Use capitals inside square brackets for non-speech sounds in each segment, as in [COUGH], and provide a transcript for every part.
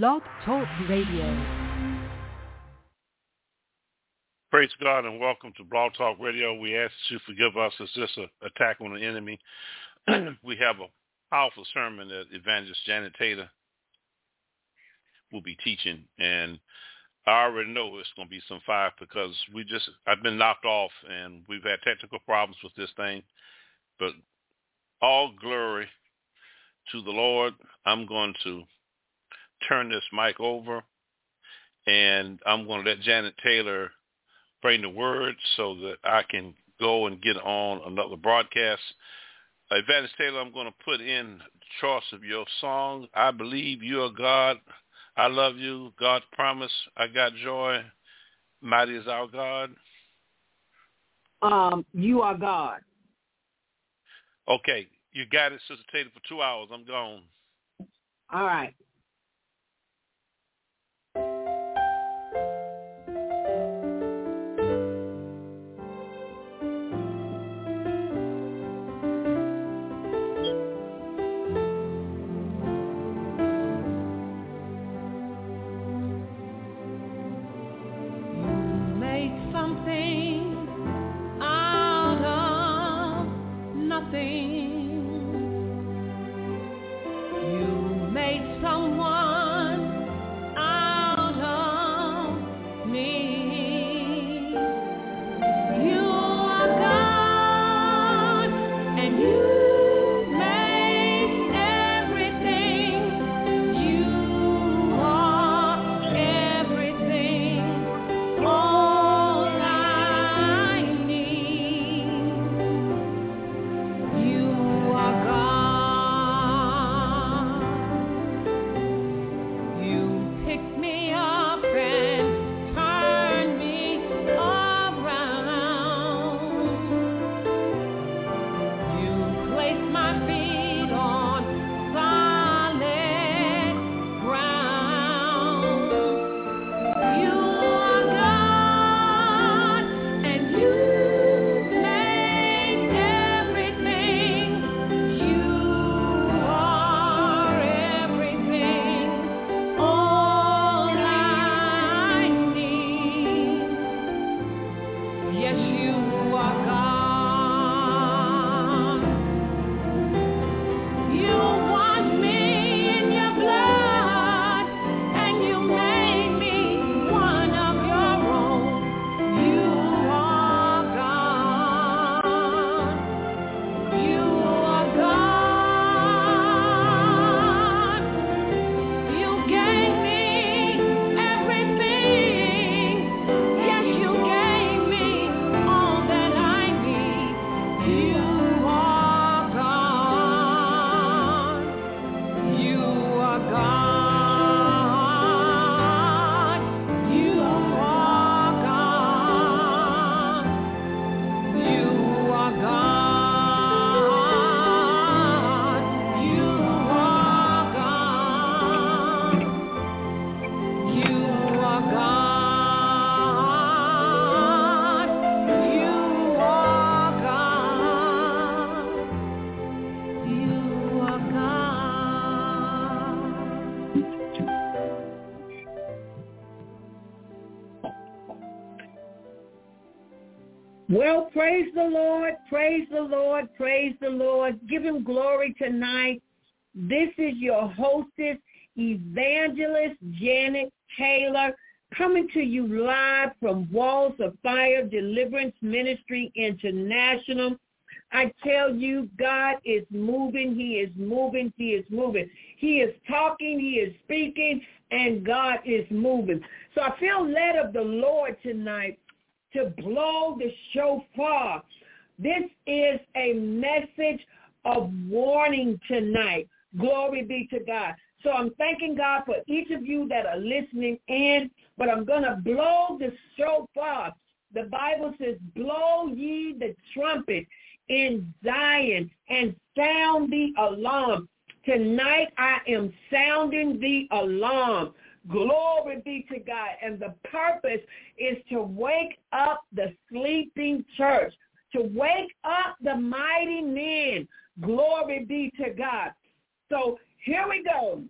Blog Talk Radio. Praise God and welcome to Blog Talk Radio. We ask you forgive us. It's just an attack on the enemy. [CLEARS THROAT] we have a powerful sermon that Evangelist Janet Taylor will be teaching, and I already know it's going to be some fire because we just I've been knocked off and we've had technical problems with this thing, but all glory to the Lord. I'm going to turn this mic over, and I'm going to let Janet Taylor bring the word so that I can go and get on another broadcast. Uh, Evangelist Taylor, I'm going to put in the choice of your song. I believe you are God. I love you. God's promise. I got joy. Mighty is our God. Um, you are God. Okay, you got it, Sister Taylor, for two hours. I'm gone. All right. Praise the Lord, praise the Lord, praise the Lord. Give him glory tonight. This is your hostess, Evangelist Janet Taylor, coming to you live from Walls of Fire Deliverance Ministry International. I tell you, God is moving. He is moving. He is moving. He is talking. He is speaking. And God is moving. So I feel led of the Lord tonight to blow the shofar. This is a message of warning tonight. Glory be to God. So I'm thanking God for each of you that are listening in, but I'm going to blow the shofar. The Bible says, blow ye the trumpet in Zion and sound the alarm. Tonight I am sounding the alarm. Glory be to God. And the purpose is to wake up the sleeping church, to wake up the mighty men. Glory be to God. So here we go.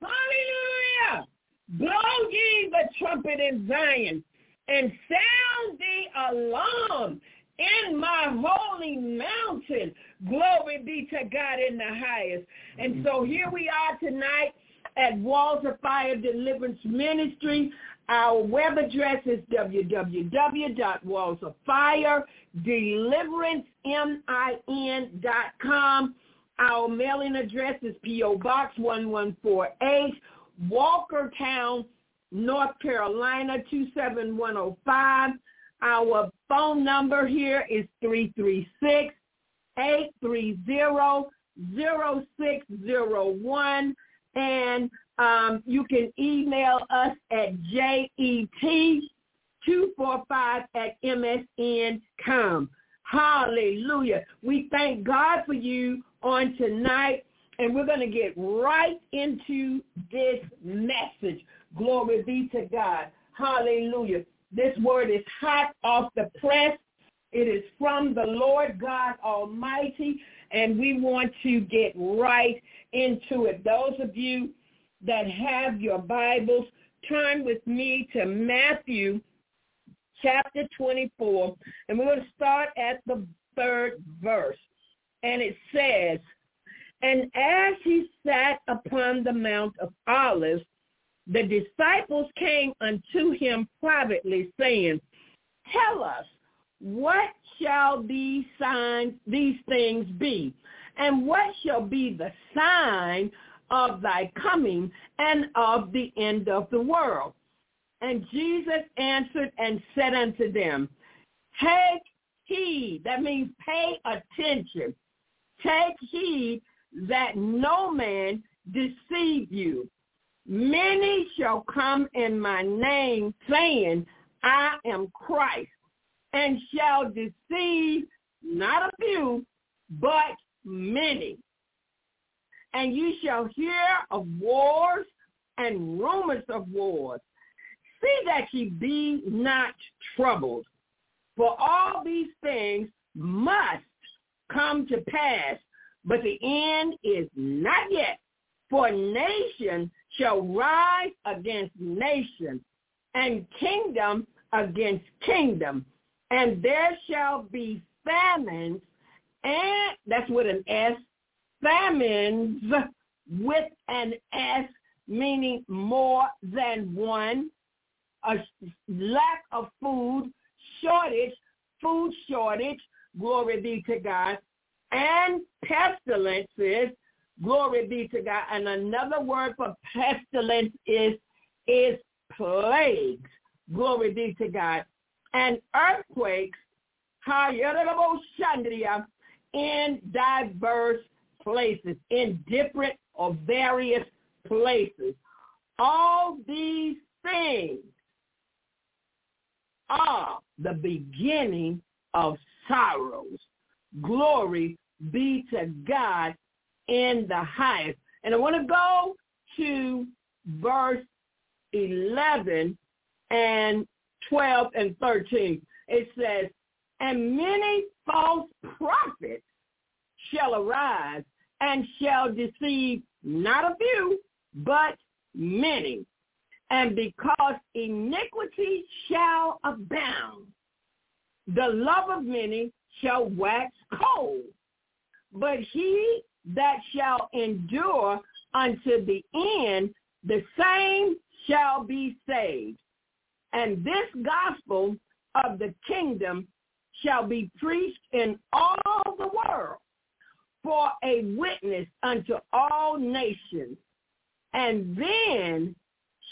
Hallelujah. Blow ye the trumpet in Zion and sound the alarm in my holy mountain. Glory be to God in the highest. And so here we are tonight at Walls of Fire Deliverance Ministry. Our web address is www.wallsoffiredeliverancemin.com. Our mailing address is P.O. Box 1148, Walkertown, North Carolina 27105. Our phone number here is 336-830-0601. And um, you can email us at jet245 at msn.com. Hallelujah. We thank God for you on tonight, and we're going to get right into this message. Glory be to God. Hallelujah. This word is hot off the press. It is from the Lord God Almighty, and we want to get right into it. Those of you that have your Bibles, turn with me to Matthew chapter 24, and we're going to start at the third verse. And it says, And as he sat upon the Mount of Olives, the disciples came unto him privately, saying, Tell us, what shall these signs, these things be? And what shall be the sign of thy coming and of the end of the world? And Jesus answered and said unto them, Take heed, that means pay attention. Take heed that no man deceive you. Many shall come in my name saying, I am Christ, and shall deceive not a few, but many. And you shall hear of wars and rumors of wars. See that ye be not troubled, for all these things must come to pass, but the end is not yet. For nation shall rise against nation, and kingdom against kingdom, and there shall be famines, and that's with an S, famines with an S, meaning more than one, a lack of food, shortage, food shortage, glory be to God, and pestilences, Glory be to God. And another word for pestilence is is plagues. Glory be to God. And earthquakes, in diverse places, in different or various places. All these things are the beginning of sorrows. Glory be to God in the highest. And I want to go to verse 11 and 12 and 13. It says, and many false prophets shall arise and shall deceive not a few, but many. And because iniquity shall abound, the love of many shall wax cold. But he that shall endure unto the end, the same shall be saved. And this gospel of the kingdom shall be preached in all the world for a witness unto all nations. And then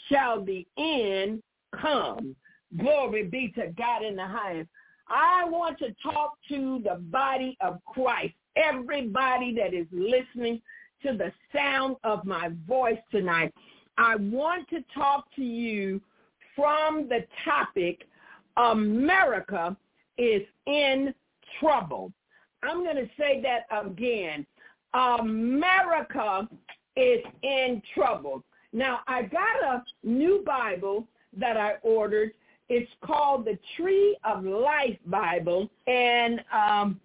shall the end come. Glory be to God in the highest. I want to talk to the body of Christ everybody that is listening to the sound of my voice tonight. I want to talk to you from the topic, America is in trouble. I'm going to say that again. America is in trouble. Now, I got a new Bible that I ordered. It's called the Tree of Life Bible, and um,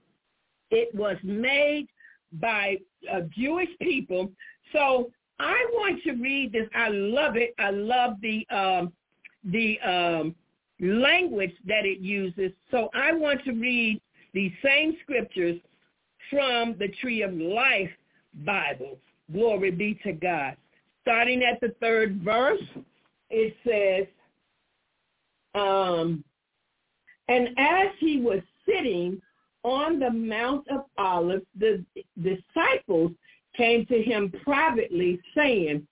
it was made by uh, Jewish people. So I want to read this. I love it. I love the um, the um, language that it uses. So I want to read these same scriptures from the Tree of Life Bible. Glory be to God. Starting at the third verse, it says, um, and as he was sitting on the Mount of Olives, the disciples came to him privately saying,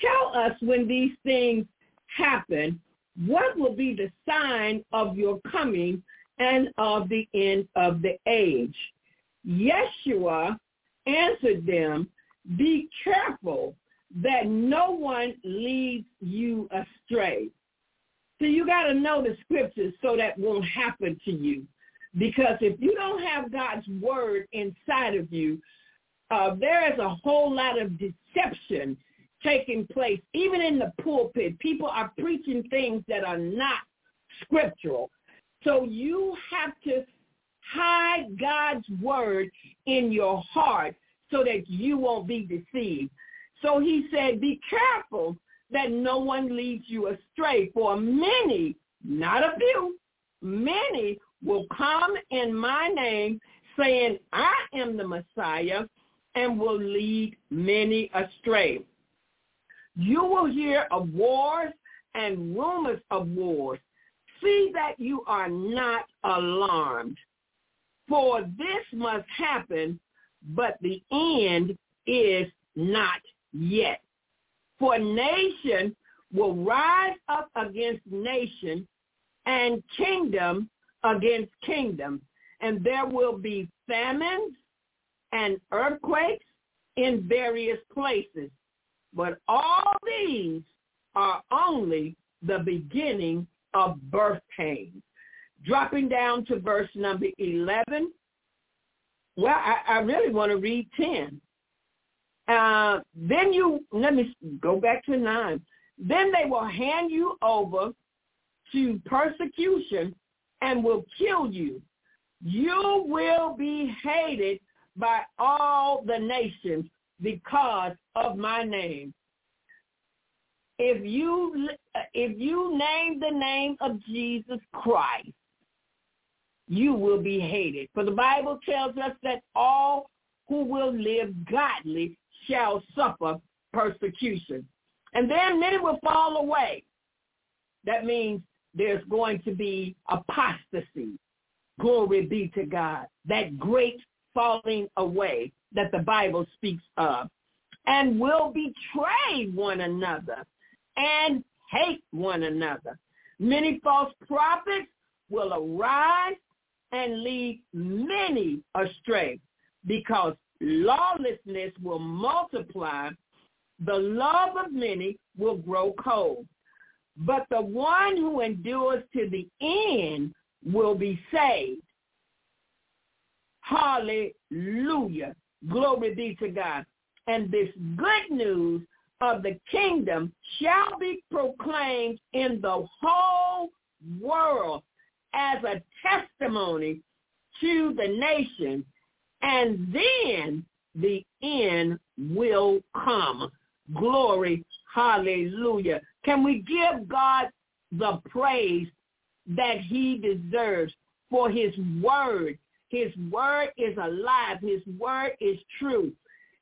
tell us when these things happen, what will be the sign of your coming and of the end of the age? Yeshua answered them, be careful that no one leads you astray. So you got to know the scriptures so that won't happen to you. Because if you don't have God's word inside of you, uh, there is a whole lot of deception taking place. Even in the pulpit, people are preaching things that are not scriptural. So you have to hide God's word in your heart so that you won't be deceived. So he said, be careful that no one leads you astray. For many, not a few, many will come in my name saying, I am the Messiah, and will lead many astray. You will hear of wars and rumors of wars. See that you are not alarmed. For this must happen, but the end is not yet. For nation will rise up against nation and kingdom against kingdoms, And there will be famines and earthquakes in various places. But all these are only the beginning of birth pains. Dropping down to verse number 11. Well, I, I really want to read 10. Uh, then you, let me go back to 9. Then they will hand you over to persecution and will kill you. You will be hated by all the nations because of my name. If you if you name the name of Jesus Christ, you will be hated. For the Bible tells us that all who will live godly shall suffer persecution. And then many will fall away. That means there's going to be apostasy. Glory be to God. That great falling away that the Bible speaks of. And will betray one another and hate one another. Many false prophets will arise and lead many astray because lawlessness will multiply. The love of many will grow cold. But the one who endures to the end will be saved. Hallelujah. Glory be to God. And this good news of the kingdom shall be proclaimed in the whole world as a testimony to the nation. And then the end will come. Glory. Hallelujah. Can we give God the praise that he deserves for his word? His word is alive. His word is true.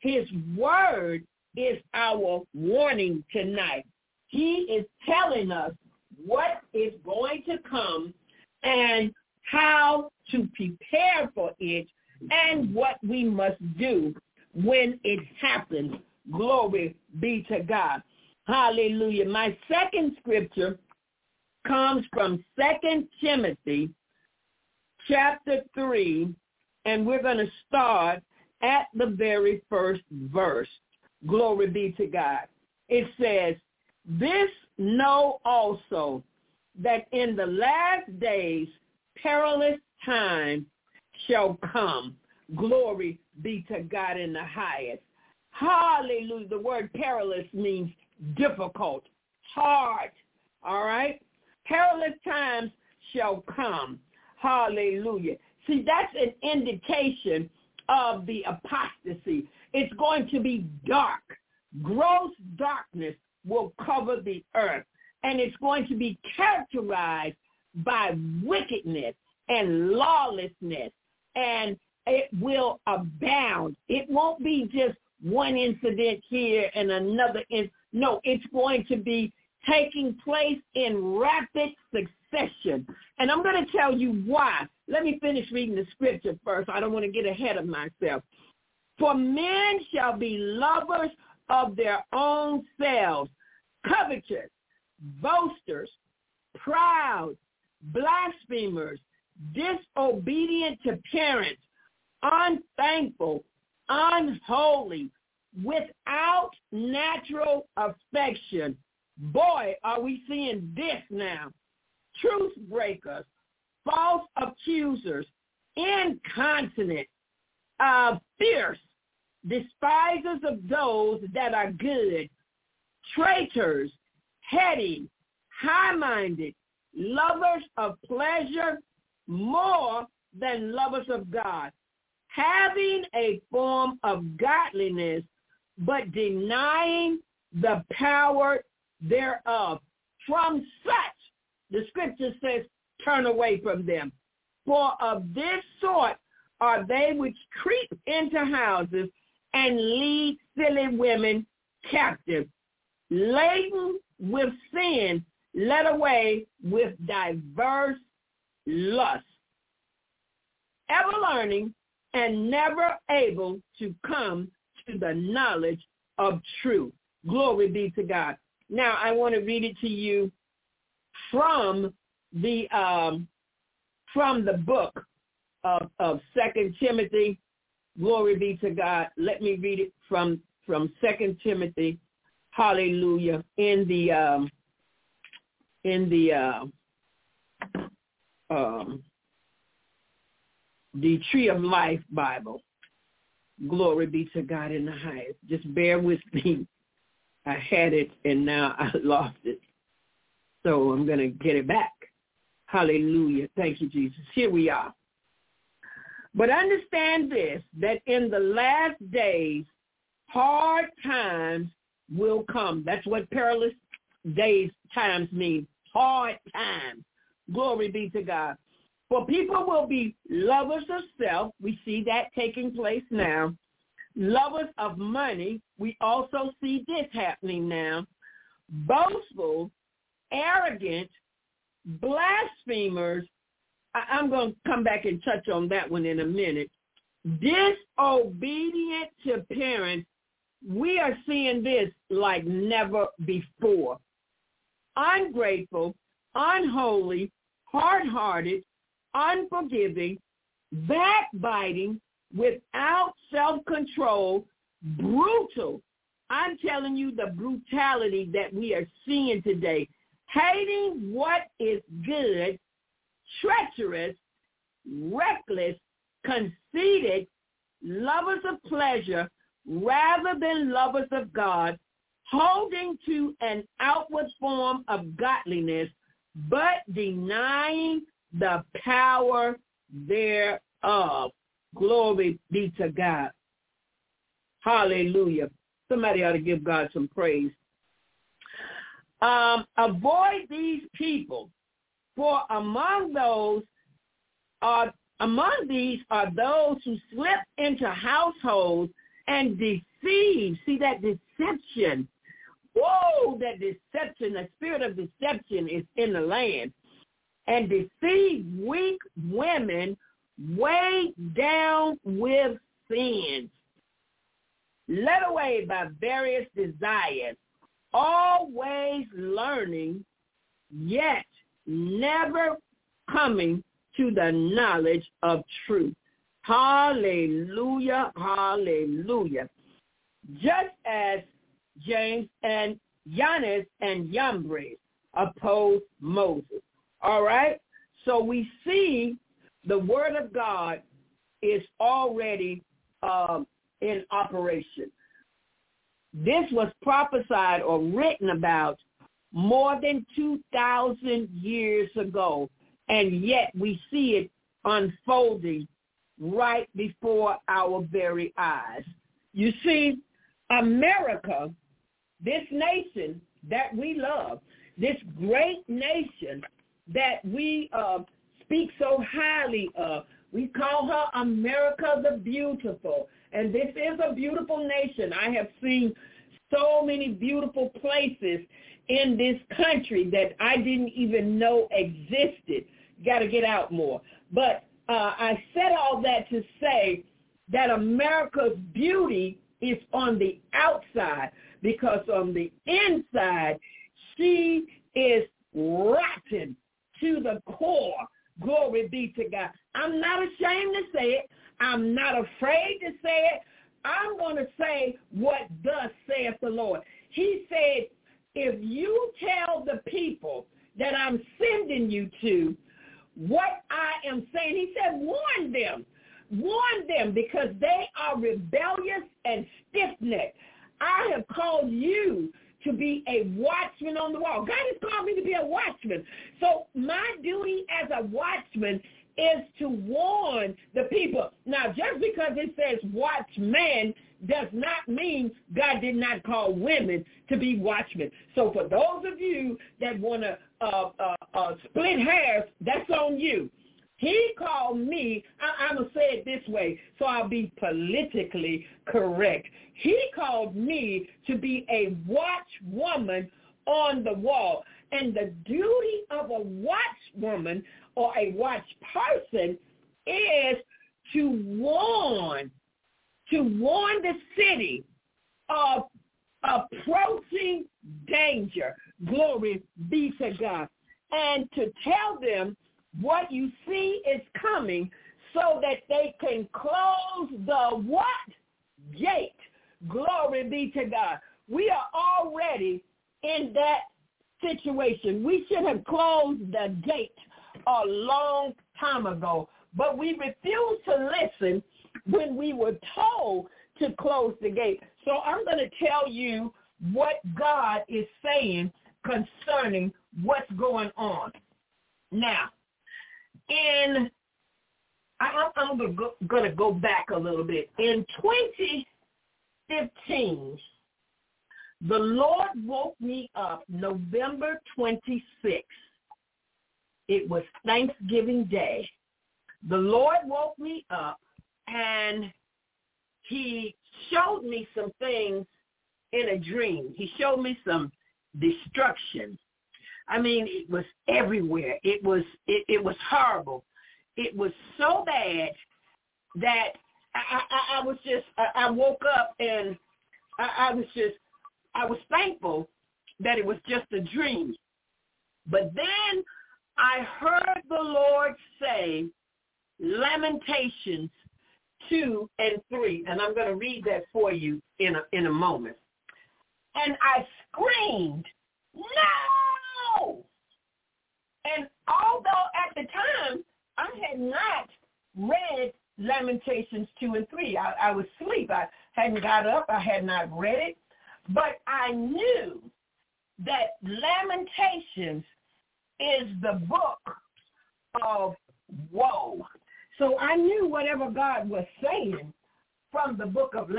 His word is our warning tonight. He is telling us what is going to come and how to prepare for it and what we must do when it happens. Glory be to God. Hallelujah. My second scripture comes from Second Timothy chapter 3, and we're going to start at the very first verse. Glory be to God. It says, this know also that in the last days perilous time shall come. Glory be to God in the highest. Hallelujah. The word perilous means difficult, hard. All right? Perilous times shall come. Hallelujah. See, that's an indication of the apostasy. It's going to be dark. Gross darkness will cover the earth. and it's going to be characterized by wickedness and lawlessness, and it will abound. It won't be just one incident here and another. In, no, it's going to be taking place in rapid succession. And I'm going to tell you why. Let me finish reading the scripture first. I don't want to get ahead of myself. For men shall be lovers of their own selves, covetous, boasters, proud, blasphemers, disobedient to parents, unthankful, unholy, without natural affection. Boy, are we seeing this now. Truth breakers, false accusers, incontinent, uh, fierce, despisers of those that are good, traitors, heady, high-minded, lovers of pleasure more than lovers of God, having a form of godliness, but denying the power thereof. From such, the scripture says, turn away from them. For of this sort are they which creep into houses and lead silly women captive, laden with sin, led away with diverse lusts, ever learning and never able to come to the knowledge of truth. Glory be to God. Now I want to read it to you from the um, from the book of, of Second Timothy. Glory be to God. Let me read it from from Second Timothy. Hallelujah. In the um, in the uh, um, the Tree of Life Bible. Glory be to God in the highest. Just bear with me. [LAUGHS] I had it and now [LAUGHS] I lost it. So I'm going to get it back. Hallelujah. Thank you, Jesus. Here we are. But understand this, that in the last days, hard times will come. That's what perilous days times mean. Hard times. Glory be to God. For people will be lovers of self. We see that taking place now. Lovers of money. We also see this happening now. Boastful, arrogant, blasphemers. I, am going to come back and touch on that one in a minute. Disobedient to parents. We are seeing this like never before. Ungrateful, unholy, hard-hearted, unforgiving, backbiting, without self-control, brutal. I'm telling you the brutality that we are seeing today hating what is good, treacherous, reckless, conceited, lovers of pleasure rather than lovers of God, holding to an outward form of godliness, but denying the power thereof. Glory be to God. Hallelujah. Somebody ought to give God some praise um, avoid these people, for among those are among these are those who slip into households and deceive. See that deception. Whoa, that deception, the spirit of deception is in the land. And deceive weak women weighed down with sins, led away by various desires always learning, yet never coming to the knowledge of truth. Hallelujah, hallelujah. Just as James and Jannes and Yambres opposed Moses. All right? So we see the word of God is already um, in operation. This was prophesied or written about more than 2,000 years ago, and yet we see it unfolding right before our very eyes. You see, America, this nation that we love, this great nation that we uh, speak so highly of. We call her America the Beautiful. And this is a beautiful nation. I have seen so many beautiful places in this country that I didn't even know existed. Got to get out more. But uh, I said all that to say that America's beauty is on the outside because on the inside, she is rotten to the core. Glory be to God. I'm not ashamed to say it. I'm not afraid to say it. I'm going to say what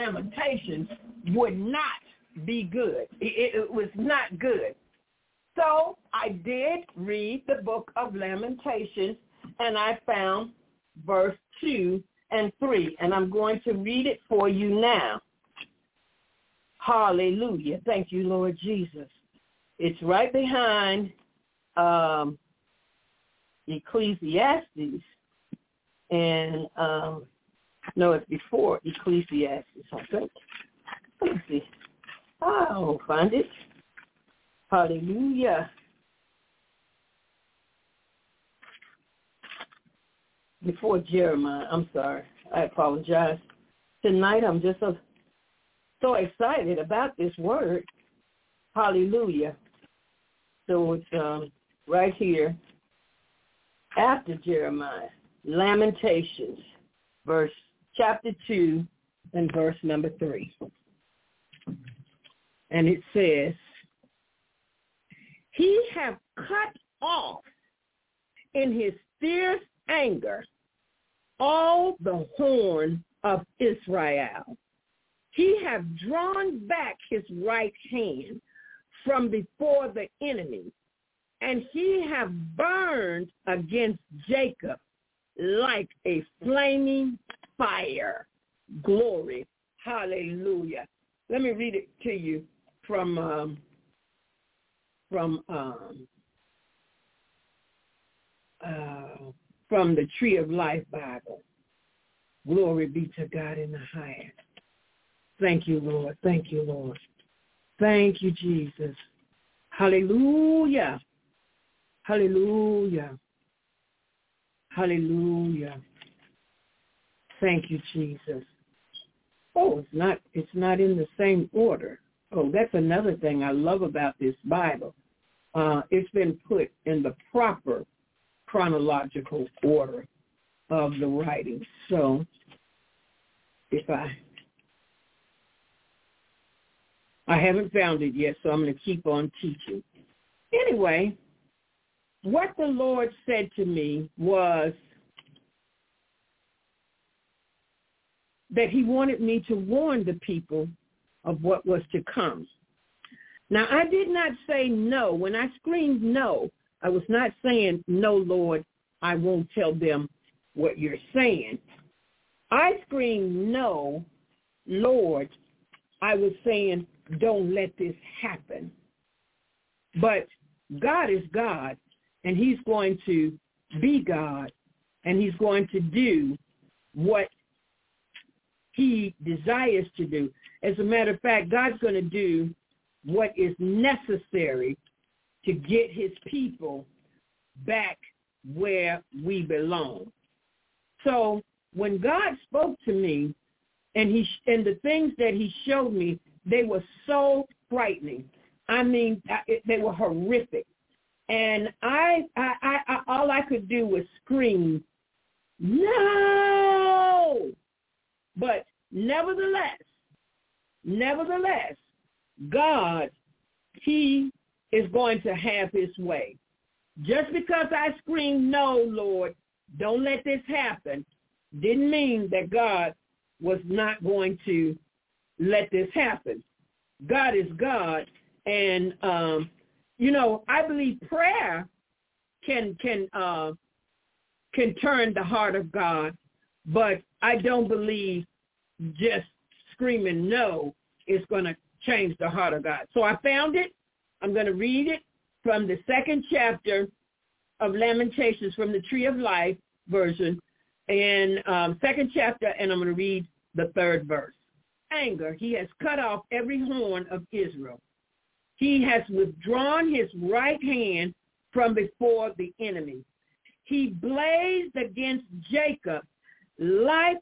Lamentations would not be good. It, it, was not good. So I did read the book of Lamentations and I found verse 2 and 3 and I'm going to read it for you now. Hallelujah. Thank you, Lord Jesus. It's right behind um, Ecclesiastes, and um, no, it's before Ecclesiastes, I think. Let me see. I'll find it. Hallelujah. Before Jeremiah, I'm sorry. I apologize. Tonight I'm just so, so excited about this word. Hallelujah. So it's um, right here after Jeremiah, Lamentations, verse chapter 2 and verse number 3. And it says, He have cut off in his fierce anger all the horn of Israel. He have drawn back his right hand from before the enemy and he have burned against Jacob like a flaming fire. Glory. Hallelujah. Let me read it to you from um, from um, uh, from the Tree of Life Bible. Glory be to God in the highest. Thank you, Lord. Thank you, Lord. Thank you, Jesus. Hallelujah. Hallelujah. Hallelujah. Thank you, Jesus. Oh, it's not it's not in the same order. Oh, that's another thing I love about this Bible. Uh, it's been put in the proper chronological order of the writing. So if I I haven't found it yet, so I'm going to keep on teaching. Anyway, what the Lord said to me was that he wanted me to warn the people of what was to come. Now, I did not say no. When I screamed no, I was not saying, no, Lord, I won't tell them what you're saying. I screamed no, Lord. I was saying, don't let this happen. But God is God, and he's going to be God, and he's going to do what he desires to do. As a matter of fact, God's going to do what is necessary to get his people back where we belong. So when God spoke to me and he and the things that he showed me, they were so frightening. I mean, they were horrific. And I, I, I, all I could do was scream, no! But nevertheless, nevertheless, God, he is going to have his way. Just because I screamed, no, Lord, don't let this happen, didn't mean that God was not going to let this happen. God is God, and um, you know I believe prayer can can uh, can turn the heart of God, but I don't believe just screaming no is going to change the heart of God. So I found it. I'm going to read it from the second chapter of Lamentations from the Tree of Life version, and um, second chapter, and I'm going to read the third verse. Anger, he has cut off every horn of Israel. He has withdrawn his right hand from before the enemy. He blazed against Jacob like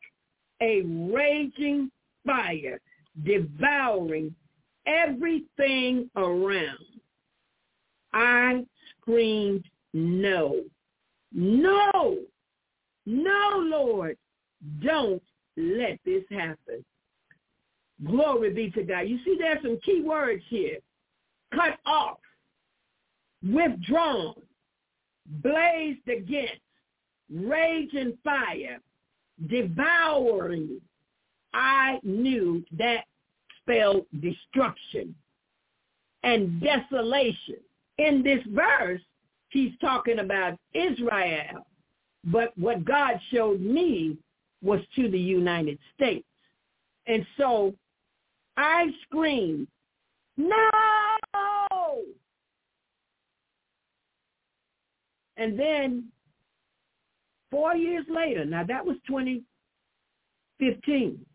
a raging fire, devouring everything around. I screamed, no, no, no, Lord, don't let this happen. Glory be to God. You see, there's some key words here. Cut off, withdrawn, blazed against, raging fire, devouring. I knew that spelled destruction and desolation. In this verse, he's talking about Israel. But what God showed me was to the United States. And so I screamed, no! And then four years later, now that was 2015.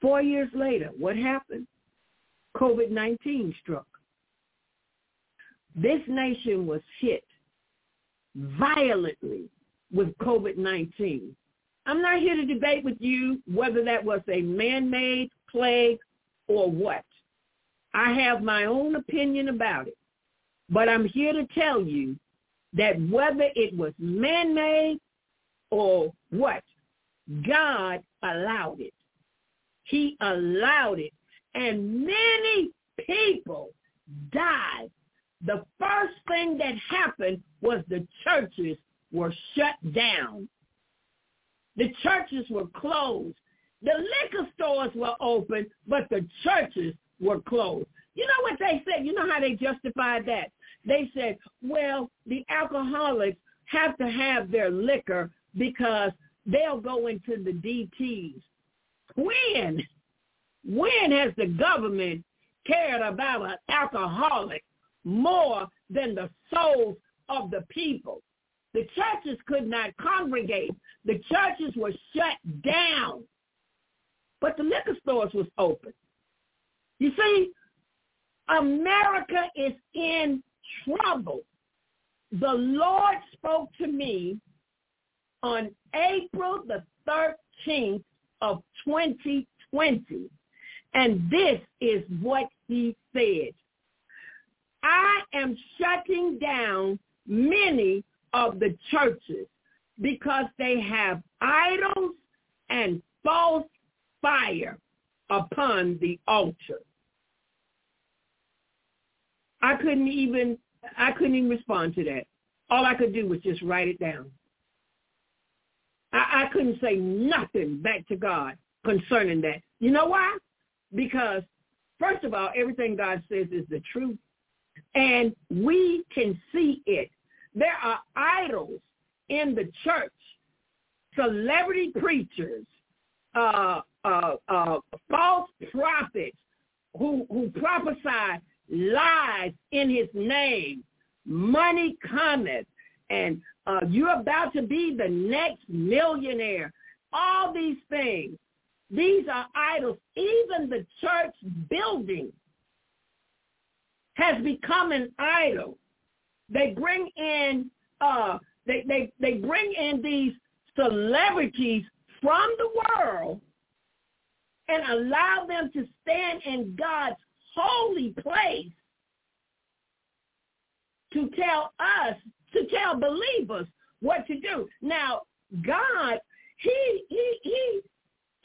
Four years later, what happened? COVID-19 struck. This nation was hit violently with COVID-19. I'm not here to debate with you whether that was a man-made plague or what. I have my own opinion about it. But I'm here to tell you that whether it was man-made or what, God allowed it. He allowed it. And many people died. The first thing that happened was the churches were shut down. The churches were closed. The liquor stores were open, but the churches were closed. You know what they said? You know how they justified that? they said, well, the alcoholics have to have their liquor because they'll go into the DTs. When? When has the government cared about an alcoholic more than the souls of the people? The churches could not congregate. The churches were shut down. But the liquor stores was open. You see, America is in trouble. The Lord spoke to me on April the 13th of 2020. And this is what he said. I am shutting down many of the churches because they have idols and false fire upon the altar. I couldn't even I couldn't even respond to that. All I could do was just write it down. I, I couldn't say nothing back to God concerning that. You know why? Because first of all, everything God says is the truth. And we can see it. There are idols in the church, celebrity preachers, uh, uh, uh, false prophets who, who prophesy lies in his name. Money cometh, and uh, you're about to be the next millionaire. All these things, these are idols. Even the church building has become an idol. They bring in uh, they, they, they bring in these celebrities from the world and allow them to stand in God's holy place to tell us, to tell believers what to do. Now, God, he, he, he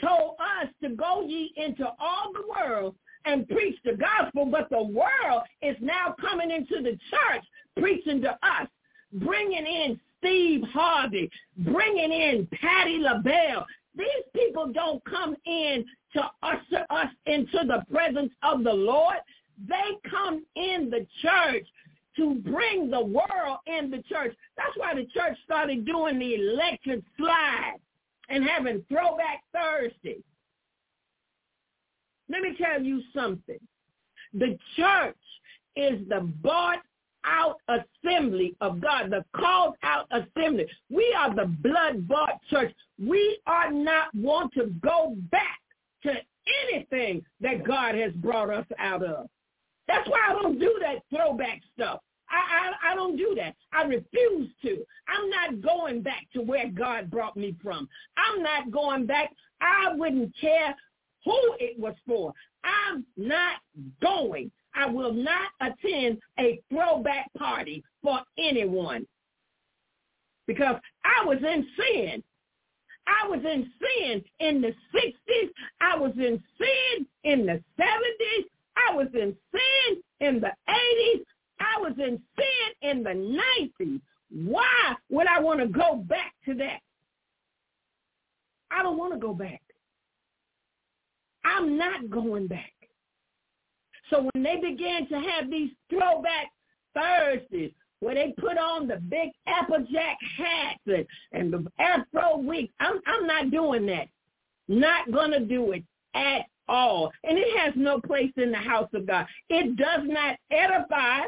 told us to go ye into all the world and preach the gospel, but the world is now coming into the church preaching to us, bringing in Steve Harvey, bringing in Patti LaBelle. These people don't come in to usher us into the presence of the Lord. They come in the church to bring the world in the church. That's why the church started doing the electric slide and having throwback Thursday. Let me tell you something. The church is the bought out assembly of God, the called out assembly. We are the blood bought church. We are not want to go back to anything that God has brought us out of. That's why I don't do that throwback stuff. I, I, I don't do that. I refuse to. I'm not going back to where God brought me from. I'm not going back. I wouldn't care who it was for. I'm not going. I will not attend a throwback party for anyone because I was in sin. I was in sin in the 60s. I was in sin in the 70s. I was in sin in the 80s. I was in sin in the 90s. Why would I want to go back to that? I don't want to go back. I'm not going back. So when they began to have these throwback Thursdays, where they put on the big Applejack hats and, and the Afro wigs, I'm, I'm not doing that. Not going to do it at all. And it has no place in the house of God. It does not edify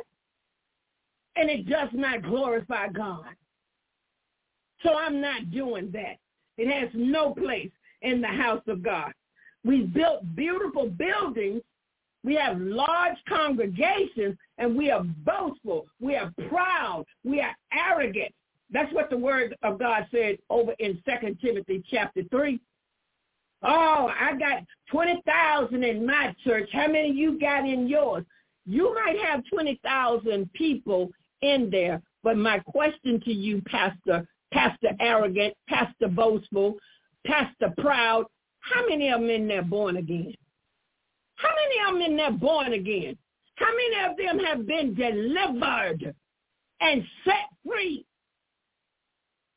and it does not glorify God. So I'm not doing that. It has no place in the house of God. We built beautiful buildings we have large congregations and we are boastful. We are proud. We are arrogant. That's what the word of God said over in Second Timothy chapter 3. Oh, I got 20,000 in my church. How many you got in yours? You might have 20,000 people in there, but my question to you, Pastor, Pastor Arrogant, Pastor Boastful, Pastor Proud, how many of them in there born again? How many of them in there born again? How many of them have been delivered and set free?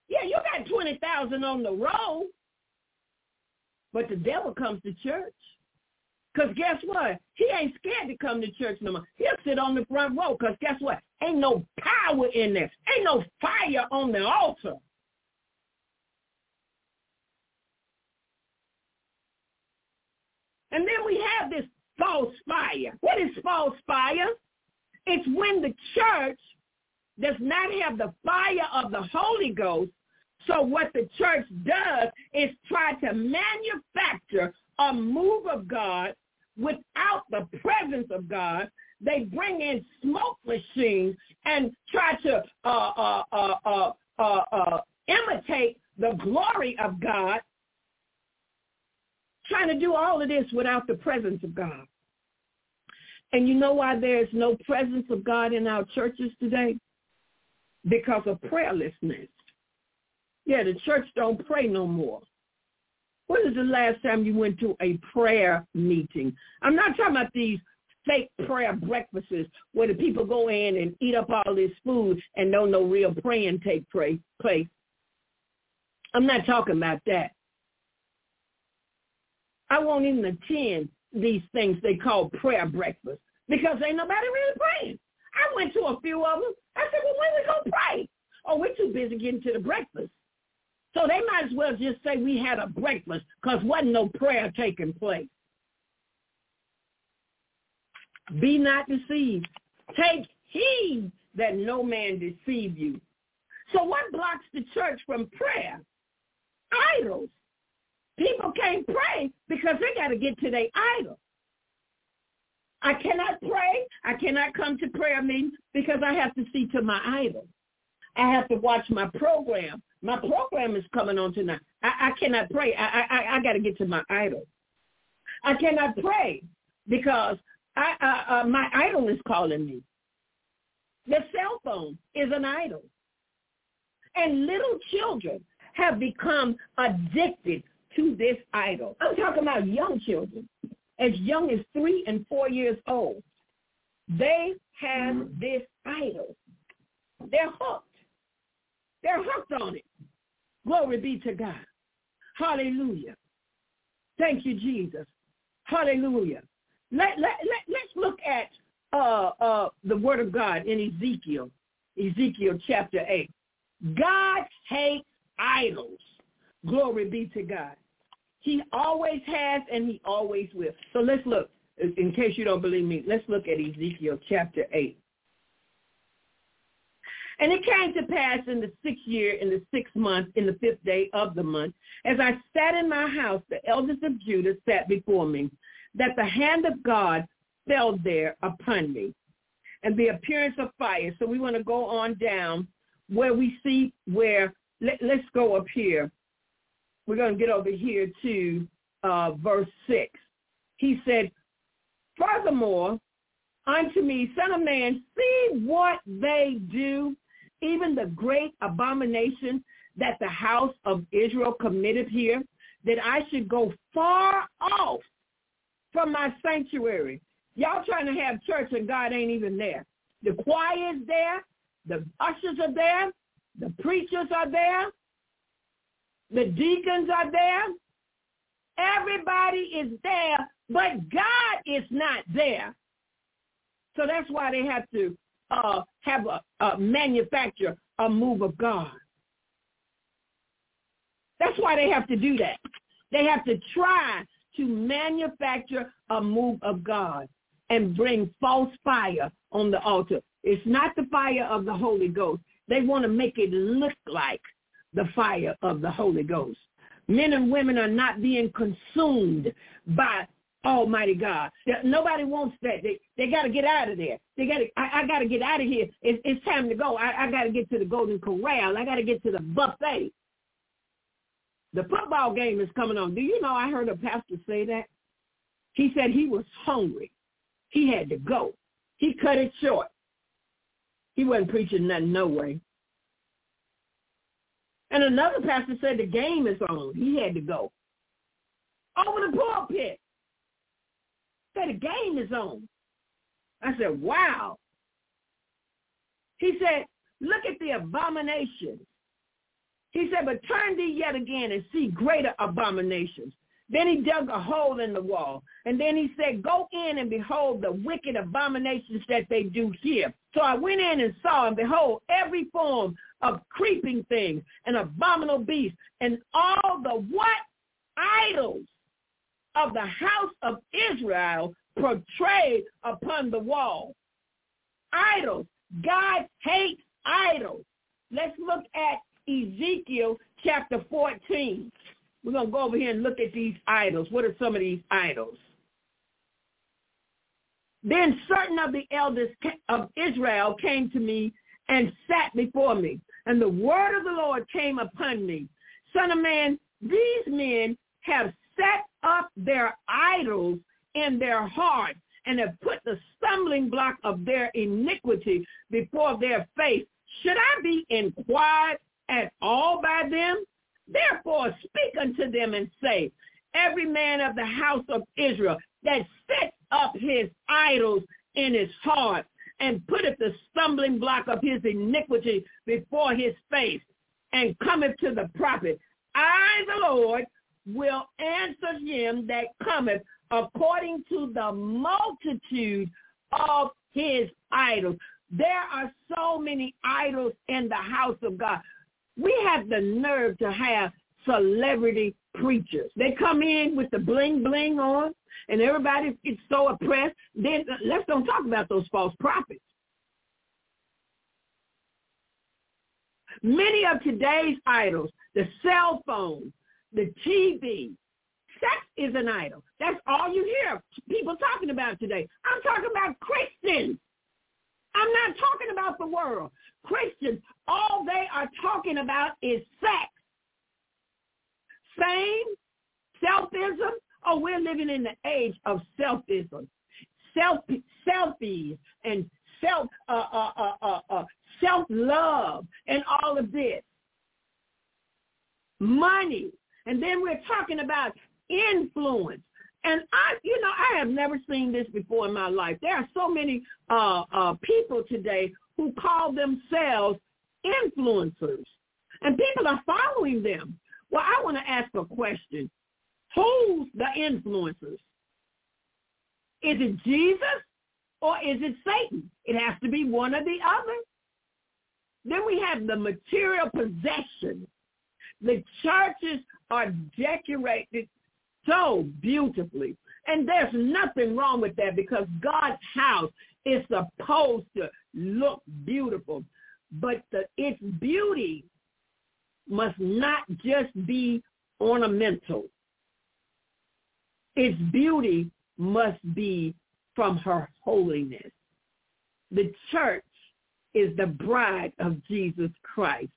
Yeah, you got 20,000 on the road, but the devil comes to church. Because guess what? He ain't scared to come to church no more. He'll sit on the front row because guess what? Ain't no power in there. Ain't no fire on the altar. And then we have this false fire. What is false fire? It's when the church does not have the fire of the Holy Ghost. So what the church does is try to manufacture a move of God without the presence of God. They bring in smoke machines and try to uh, uh, uh, uh, uh, uh imitate the glory of God, trying to do all of this without the presence of God. And you know why there's no presence of God in our churches today? Because of prayerlessness. Yeah, the church don't pray no more. When is the last time you went to a prayer meeting? I'm not talking about these fake prayer breakfasts where the people go in and eat up all this food and don't no real praying take place. I'm not talking about that. I won't even attend these things they call prayer breakfast because ain't nobody really praying. I went to a few of them. I said, well, when we going to pray? Oh, we're too busy getting to the breakfast. So they might as well just say we had a breakfast because wasn't no prayer taking place. Be not deceived. Take heed that no man deceive you. So what blocks the church from prayer? Idols. People can't pray because they got to get to their idol. I cannot pray. I cannot come to prayer meetings because I have to see to my idol. I have to watch my program. My program is coming on tonight. I, I cannot pray. I, I, I got to get to my idol. I cannot pray because I, uh, uh, my idol is calling me. The cell phone is an idol. And little children have become addicted to this idol. I'm talking about young children, as young as three and four years old. They have this idol. They're hooked. They're hooked on it. Glory be to God. Hallelujah. Thank you, Jesus. Hallelujah. Let, let, let, let's look at uh, uh, the word of God in Ezekiel, Ezekiel chapter 8. God hates idols. Glory be to God. He always has and he always will. So let's look, in case you don't believe me, let's look at Ezekiel chapter 8. And it came to pass in the sixth year, in the sixth month, in the fifth day of the month, as I sat in my house, the elders of Judah sat before me, that the hand of God fell there upon me, and the appearance of fire. So we want to go on down where we see where, let, us go up here we're going to get over here to uh, verse 6. He said, Furthermore, unto me, son of man, see what they do, even the great abomination that the house of Israel committed here, that I should go far off from my sanctuary. Y'all trying to have church and God ain't even there. The choir is there. The ushers are there. The preachers are there. The deacons are there. Everybody is there, but God is not there. So that's why they have to uh, have a, a manufacture a move of God. That's why they have to do that. They have to try to manufacture a move of God and bring false fire on the altar. It's not the fire of the Holy Ghost. They want to make it look like the fire of the Holy Ghost. Men and women are not being consumed by Almighty God. Nobody wants that. They they got to get out of there. They got. I, I got to get out of here. It's, it's time to go. I, I got to get to the Golden Corral. I got to get to the buffet. The football game is coming on. Do you know? I heard a pastor say that. He said he was hungry. He had to go. He cut it short. He wasn't preaching nothing no way. And another pastor said the game is on. He had to go. Over the pulpit. Said the game is on. I said, wow. He said, look at the abominations. He said, but turn thee yet again and see greater abominations. Then he dug a hole in the wall. And then he said, go in and behold the wicked abominations that they do here. So I went in and saw, and behold, every form of creeping thing, and abominable beast, and all the what? Idols of the house of Israel portrayed upon the wall. Idols. God hates idols. Let's look at Ezekiel chapter 14. We're going to go over here and look at these idols. What are some of these idols? Then certain of the elders of Israel came to me and sat before me. And the word of the Lord came upon me. Son of man, these men have set up their idols in their heart and have put the stumbling block of their iniquity before their face. Should I be inquired at all by them? Therefore speak unto them and say, every man of the house of Israel that sets up his idols in his heart and putteth the stumbling block of his iniquity before his face and cometh to the prophet, I, the Lord, will answer him that cometh according to the multitude of his idols. There are so many idols in the house of God. We have the nerve to have celebrity preachers. They come in with the bling bling on and everybody gets so oppressed. Then let's don't talk about those false prophets. Many of today's idols, the cell phone, the TV, sex is an idol. That's all you hear people talking about today. I'm talking about Christians. I'm not talking about the world. Christians, all they are talking about is sex. Fame, selfism. Oh, we're living in the age of selfism. Self, selfies and self, uh, uh, uh, uh, uh self-love and all of this. Money. And then we're talking about influence. And I, you know, I have never seen this before in my life. There are so many uh, uh, people today who call themselves influencers, and people are following them. Well, I want to ask a question: Who's the influencers? Is it Jesus or is it Satan? It has to be one or the other. Then we have the material possession. The churches are decorated so beautifully. And there's nothing wrong with that because God's house is supposed to look beautiful. But the, its beauty must not just be ornamental. Its beauty must be from her holiness. The church is the bride of Jesus Christ.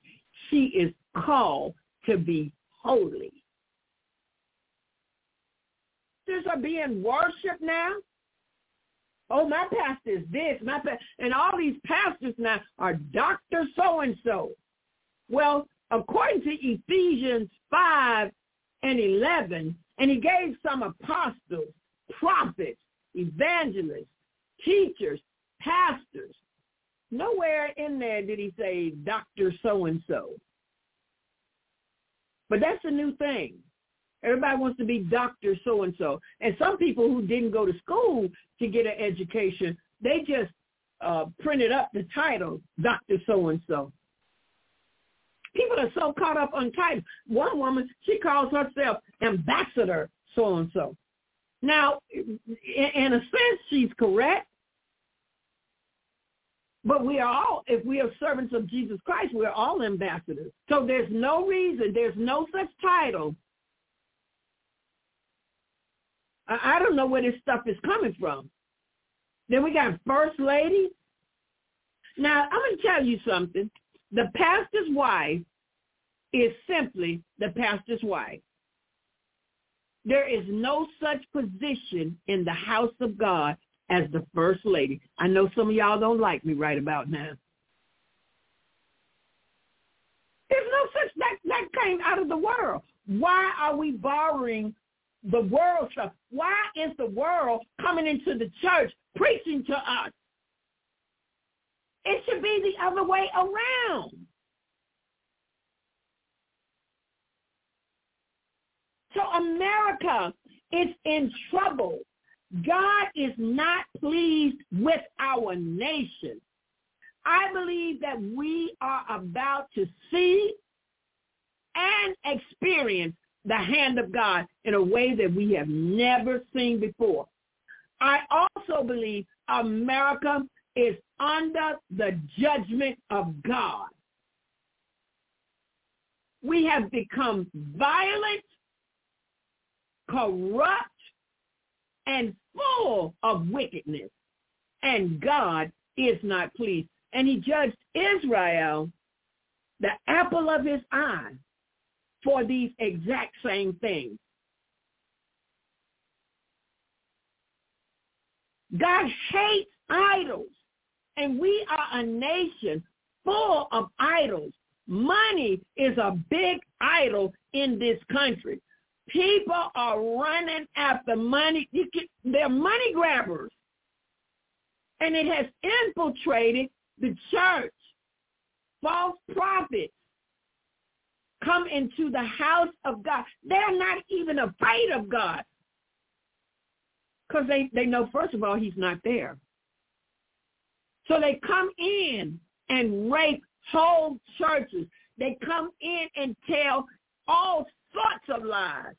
She is called to be holy. Pastors are being worshipped now. Oh, my pastor is this, my pa-. and all these pastors now are Doctor So and So. Well, according to Ephesians five and eleven, and he gave some apostles, prophets, evangelists, teachers, pastors, Nowhere in there did he say Dr. So-and-so. But that's a new thing. Everybody wants to be Dr. So-and-so. And some people who didn't go to school to get an education, they just uh, printed up the title, Dr. So-and-so. People are so caught up on titles. One woman, she calls herself Ambassador so-and-so. Now, in a sense, she's correct but we are all, if we are servants of Jesus Christ, we're all ambassadors. So there's no reason, there's no such title. I, I don't know where this stuff is coming from. Then we got first lady. Now, I'm going to tell you something. The pastor's wife is simply the pastor's wife. There is no such position in the house of God as the first lady. I know some of y'all don't like me right about now. There's no such that that came out of the world. Why are we borrowing the world stuff? Why is the world coming into the church preaching to us? It should be the other way around. So America is in trouble. God is not pleased with our nation. I believe that we are about to see and experience the hand of God in a way that we have never seen before. I also believe America is under the judgment of God. We have become violent, corrupt, and full of wickedness, and God is not pleased. And he judged Israel, the apple of his eye, for these exact same things. God hates idols. And we are a nation full of idols. Money is a big idol in this country. People are running after money. Can, they're money grabbers. And it has infiltrated the church. False prophets come into the house of God. They're not even afraid of God. Because they, they know, first of all, he's not there. So they come in and rape whole churches. They come in and tell all sorts of lies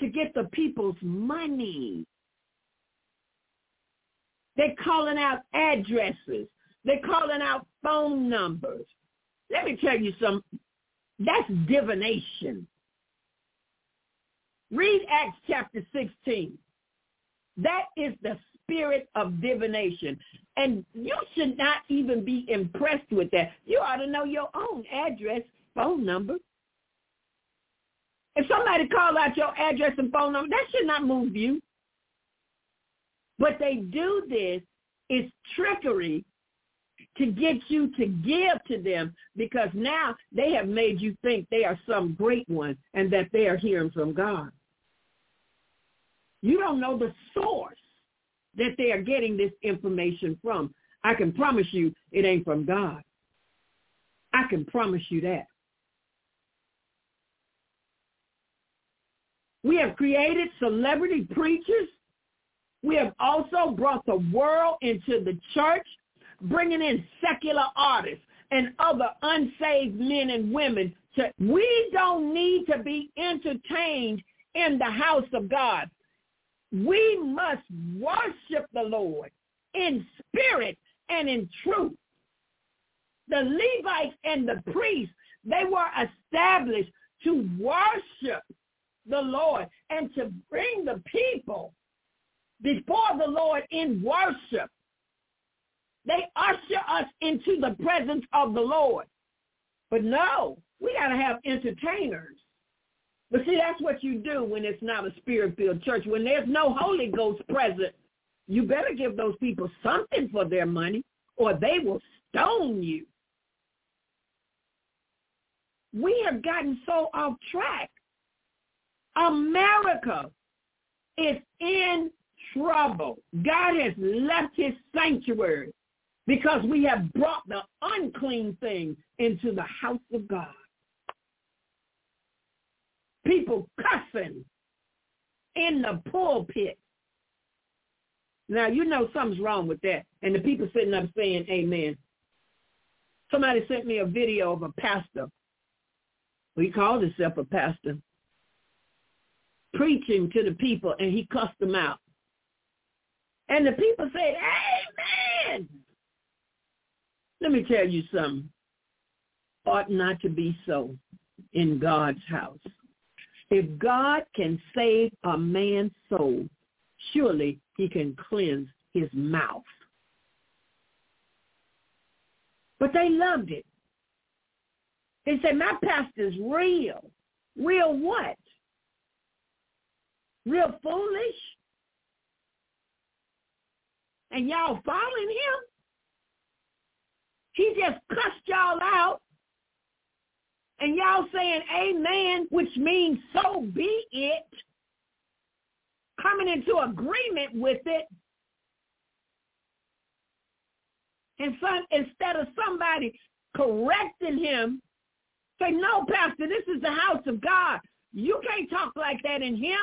to get the people's money. They're calling out addresses. They're calling out phone numbers. Let me tell you something. That's divination. Read Acts chapter 16. That is the spirit of divination. And you should not even be impressed with that. You ought to know your own address, phone number. If somebody call out your address and phone number, that should not move you. But they do this is trickery to get you to give to them because now they have made you think they are some great one and that they are hearing from God. You don't know the source that they are getting this information from. I can promise you it ain't from God. I can promise you that. We have created celebrity preachers. We have also brought the world into the church, bringing in secular artists and other unsaved men and women. To, we don't need to be entertained in the house of God. We must worship the Lord in spirit and in truth. The Levites and the priests, they were established to worship the Lord and to bring the people before the Lord in worship. They usher us into the presence of the Lord. But no, we got to have entertainers. But see, that's what you do when it's not a spirit-filled church. When there's no Holy Ghost present, you better give those people something for their money or they will stone you. We have gotten so off track. America is in trouble. God has left his sanctuary because we have brought the unclean thing into the house of God people cussing in the pulpit. Now, you know something's wrong with that. And the people sitting up saying amen. Somebody sent me a video of a pastor. He called himself a pastor. Preaching to the people, and he cussed them out. And the people said, amen. Let me tell you something. Ought not to be so in God's house. If God can save a man's soul, surely he can cleanse his mouth. But they loved it. They said, my pastor's real. Real what? Real foolish? And y'all following him? He just cussed y'all out and y'all saying amen, which means so be it, coming into agreement with it. And some, instead of somebody correcting him, say, no, Pastor, this is the house of God. You can't talk like that in here.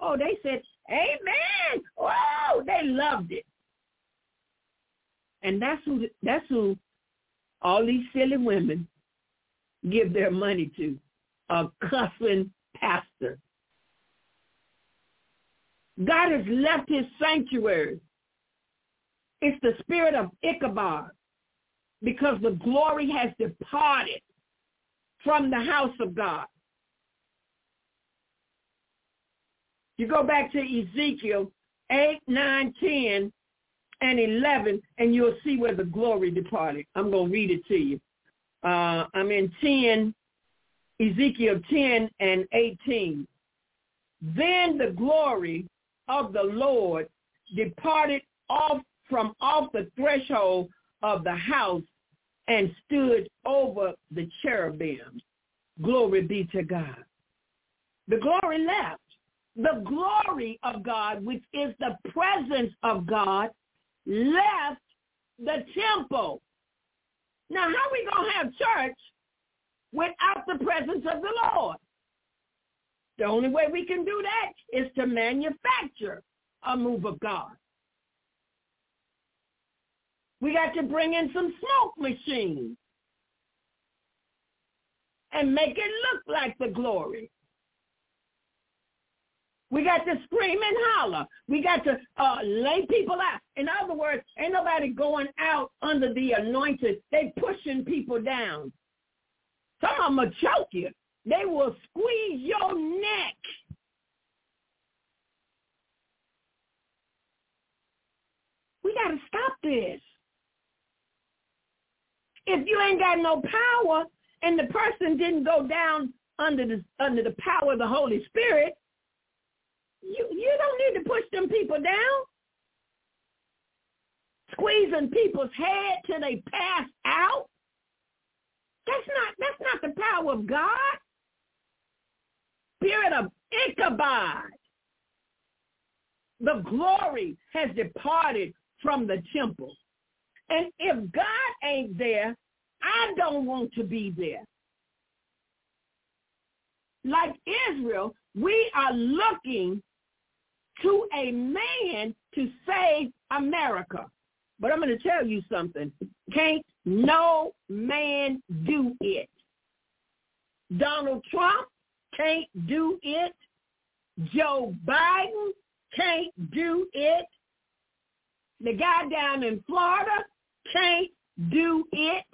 Oh, they said, Amen. Oh, they loved it. And that's who that's who all these silly women give their money to. A cussing pastor. God has left his sanctuary. It's the spirit of Ichabod because the glory has departed from the house of God. You go back to Ezekiel 8, 9, 10, and 11, and you'll see where the glory departed. I'm going to read it to you. Uh, I'm in 10, Ezekiel 10 and 18. Then the glory of the Lord departed off from off the threshold of the house and stood over the cherubim. Glory be to God. The glory left. The glory of God, which is the presence of God, left the temple. Now, how are we going to have church without the presence of the Lord? The only way we can do that is to manufacture a move of God. We got to bring in some smoke machines and make it look like the glory. We got to scream and holler. We got to uh, lay people out. In other words, ain't nobody going out under the anointed. They pushing people down. Some of them will choke you. They will squeeze your neck. We got to stop this. If you ain't got no power and the person didn't go down under the under the power of the Holy Spirit, you you don't need to push them people down. Squeezing people's head till they pass out. That's not that's not the power of God. Spirit of Ichabod. The glory has departed from the temple. And if God ain't there, I don't want to be there. Like Israel, we are looking to a man to save America. But I'm going to tell you something. Can't no man do it. Donald Trump can't do it. Joe Biden can't do it. The guy down in Florida can't do it.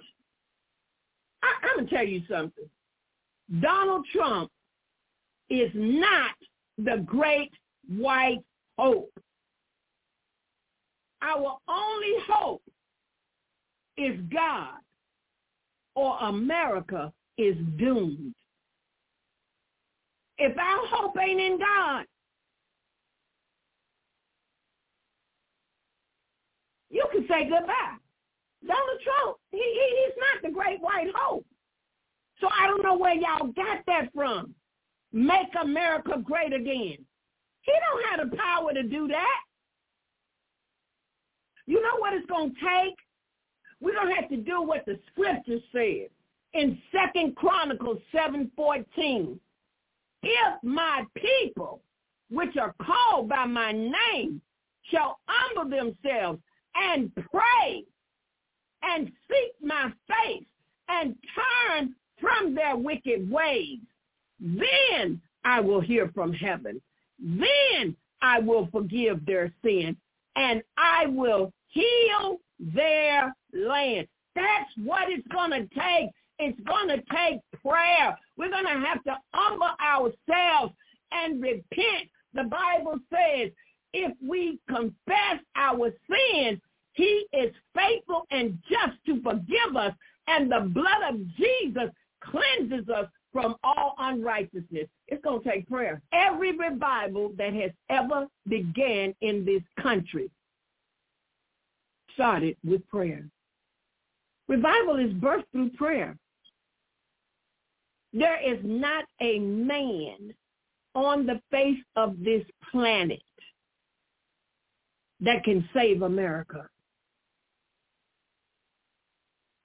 I, I'm going to tell you something. Donald Trump is not the great white hope. Our only hope is God or America is doomed. If our hope ain't in God, you can say goodbye. Donald Trump, he, he, he's not the great white hope. So I don't know where y'all got that from. Make America great again. He don't have the power to do that. You know what it's going to take? Going to have to do what the scripture says in Second Chronicles 7.14. If my people, which are called by my name, shall humble themselves and pray and seek my face and turn from their wicked ways, then I will hear from heaven. Then I will forgive their sin and I will heal their land. That's what it's going to take. It's going to take prayer. We're going to have to humble ourselves and repent. The Bible says if we confess our sins, he is faithful and just to forgive us, and the blood of Jesus cleanses us from all unrighteousness. It's going to take prayer. Every revival that has ever began in this country started with prayer. Revival is birthed through prayer. There is not a man on the face of this planet that can save America.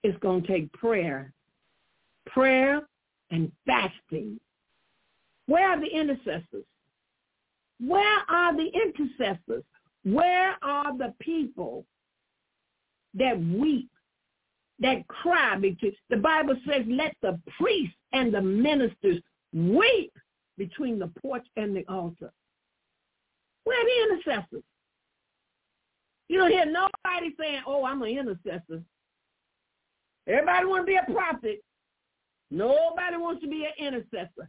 It's going to take prayer, prayer and fasting Where are the intercessors? Where are the intercessors? Where are the people that weep, that cry? Because the Bible says, let the priests and the ministers weep between the porch and the altar. Where are the intercessors? You don't hear nobody saying, oh, I'm an intercessor. Everybody want to be a prophet. Nobody wants to be an intercessor.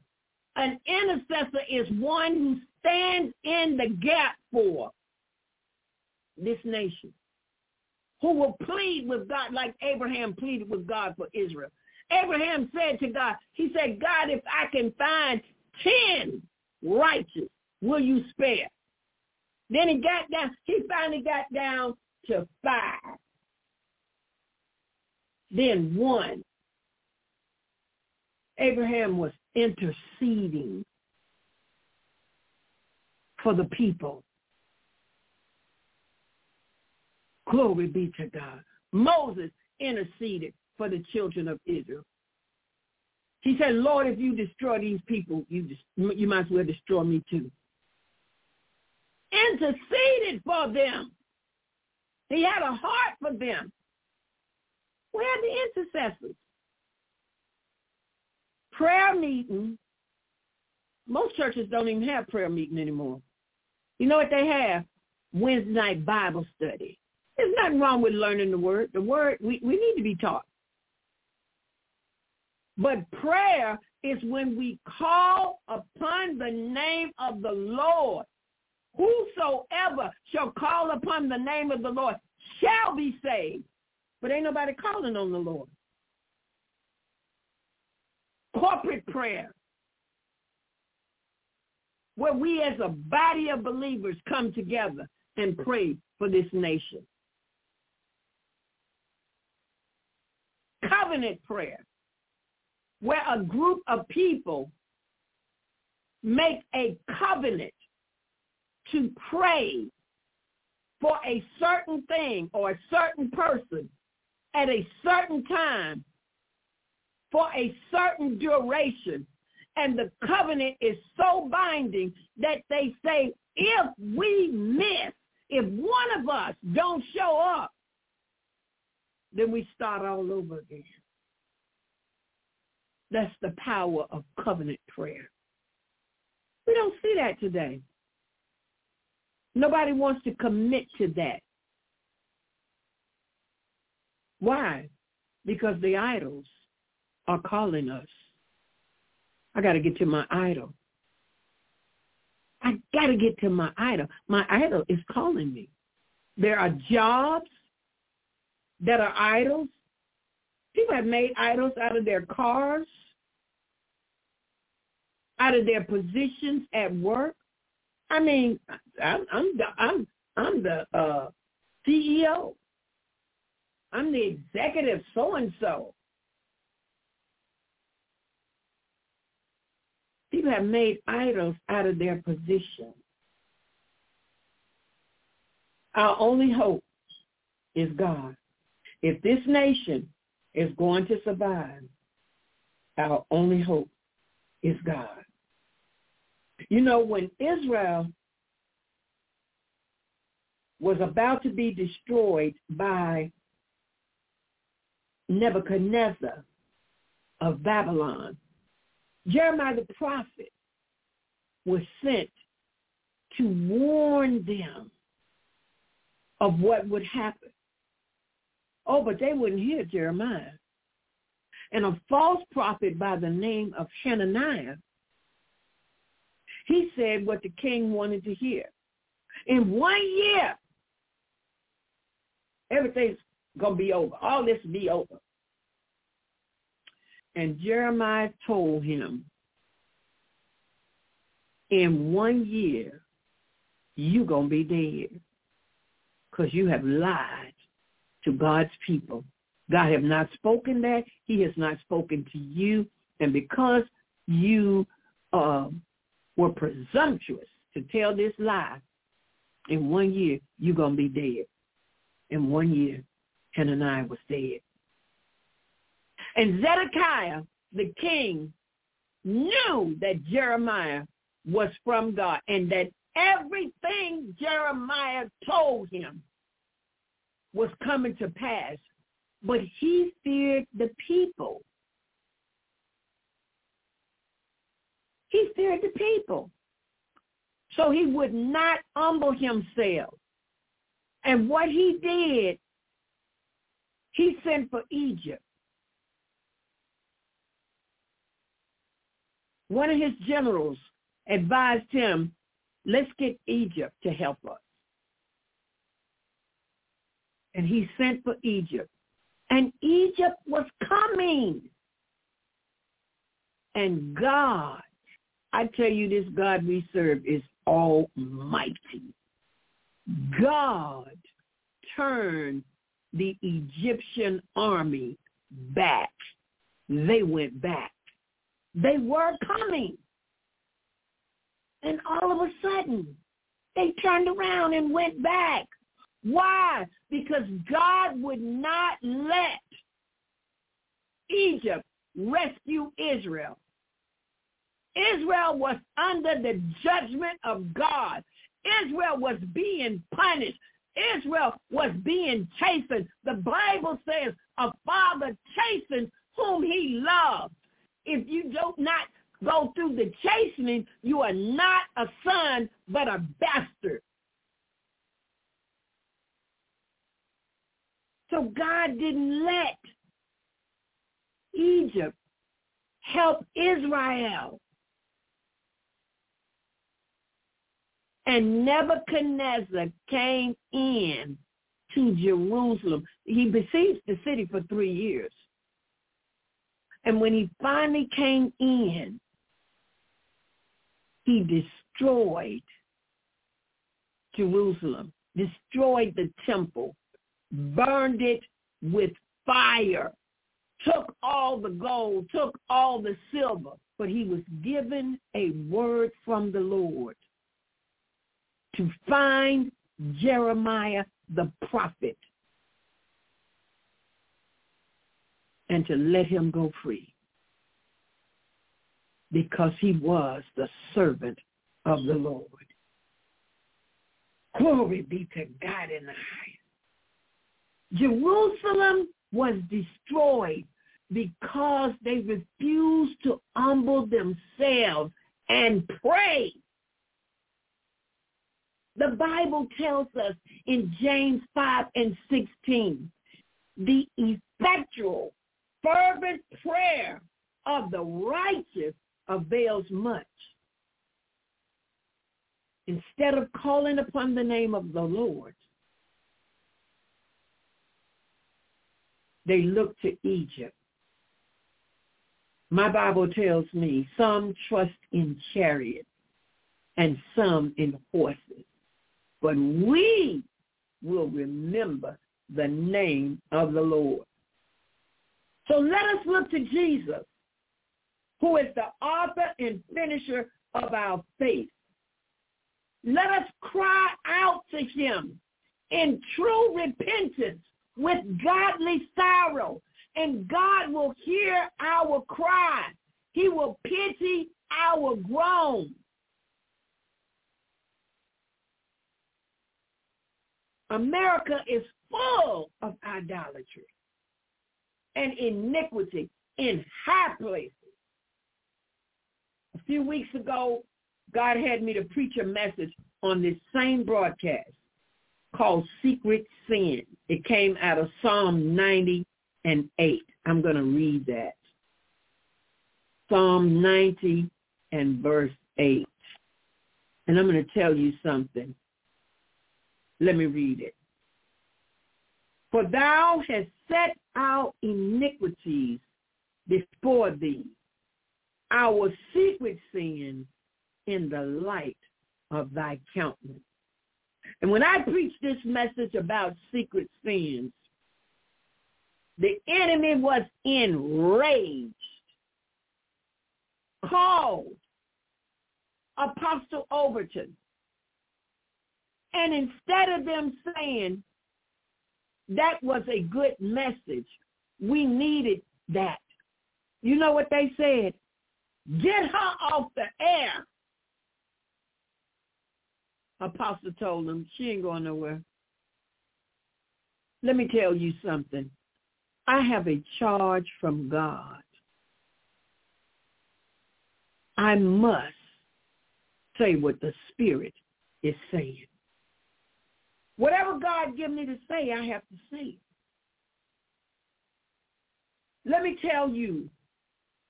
An intercessor is one who stands in the gap for this nation, who will plead with God like Abraham pleaded with God for Israel. Abraham said to God, he said, God, if I can find 10 righteous, will you spare? Then he got down, he finally got down to five. Then one. Abraham was interceding for the people. Glory be to God. Moses interceded for the children of Israel. He said, Lord, if you destroy these people, you, just, you might as well destroy me too. Interceded for them. He had a heart for them. Where are the intercessors? Prayer meeting. Most churches don't even have prayer meeting anymore. You know what they have? Wednesday night Bible study. There's nothing wrong with learning the word. The word, we, we need to be taught. But prayer is when we call upon the name of the Lord. Whosoever shall call upon the name of the Lord shall be saved. But ain't nobody calling on the Lord. Corporate prayer. Where we as a body of believers come together and pray for this nation. Covenant prayer where a group of people make a covenant to pray for a certain thing or a certain person at a certain time for a certain duration. And the covenant is so binding that they say, if we miss, if one of us don't show up, then we start all over again. That's the power of covenant prayer. We don't see that today. Nobody wants to commit to that. Why? Because the idols are calling us. I got to get to my idol. I got to get to my idol. My idol is calling me. There are jobs that are idols. People have made idols out of their cars, out of their positions at work. I mean, I'm I'm the I'm I'm the uh, CEO. I'm the executive so and so. People have made idols out of their position. Our only hope is God. If this nation is going to survive, our only hope is God. You know, when Israel was about to be destroyed by Nebuchadnezzar of Babylon, Jeremiah the prophet was sent to warn them of what would happen. Oh, but they wouldn't hear Jeremiah. And a false prophet by the name of Hananiah, he said what the king wanted to hear. In one year, everything's going to be over. All this will be over. And Jeremiah told him, in one year, you're going to be dead because you have lied to God's people. God have not spoken that. He has not spoken to you. And because you uh, were presumptuous to tell this lie, in one year, you're going to be dead. In one year, Hananiah was dead. And Zedekiah, the king, knew that Jeremiah was from God and that everything Jeremiah told him was coming to pass. But he feared the people. He feared the people. So he would not humble himself. And what he did, he sent for Egypt. One of his generals advised him, let's get Egypt to help us. And he sent for Egypt. And Egypt was coming. And God, I tell you this God we serve is almighty. God turned the Egyptian army back. They went back. They were coming. And all of a sudden, they turned around and went back. Why? Because God would not let Egypt rescue Israel. Israel was under the judgment of God. Israel was being punished. Israel was being chastened. The Bible says a father chastens whom he loves. If you do not go through the chastening, you are not a son, but a bastard. So God didn't let Egypt help Israel. And Nebuchadnezzar came in to Jerusalem. He besieged the city for three years. And when he finally came in, he destroyed Jerusalem, destroyed the temple, burned it with fire, took all the gold, took all the silver, but he was given a word from the Lord to find Jeremiah the prophet and to let him go free because he was the servant of the Lord. Glory be to God in the highest. Jerusalem was destroyed because they refused to humble themselves and pray. The Bible tells us in James 5 and 16, the effectual, fervent prayer of the righteous avails much. Instead of calling upon the name of the Lord, they look to Egypt. My Bible tells me some trust in chariots and some in horses, but we will remember the name of the Lord. So let us look to Jesus who is the author and finisher of our faith. Let us cry out to him in true repentance with godly sorrow, and God will hear our cry. He will pity our groan. America is full of idolatry and iniquity in high places a few weeks ago, God had me to preach a message on this same broadcast called Secret Sin. It came out of Psalm 90 and 8. I'm going to read that. Psalm 90 and verse 8. And I'm going to tell you something. Let me read it. For thou hast set our iniquities before thee our secret sins in the light of thy countenance. And when I preach this message about secret sins, the enemy was enraged, called Apostle Overton. And instead of them saying that was a good message, we needed that. You know what they said? Get her off the air. Apostle told them, she ain't going nowhere. Let me tell you something. I have a charge from God. I must say what the Spirit is saying. Whatever God give me to say, I have to say Let me tell you,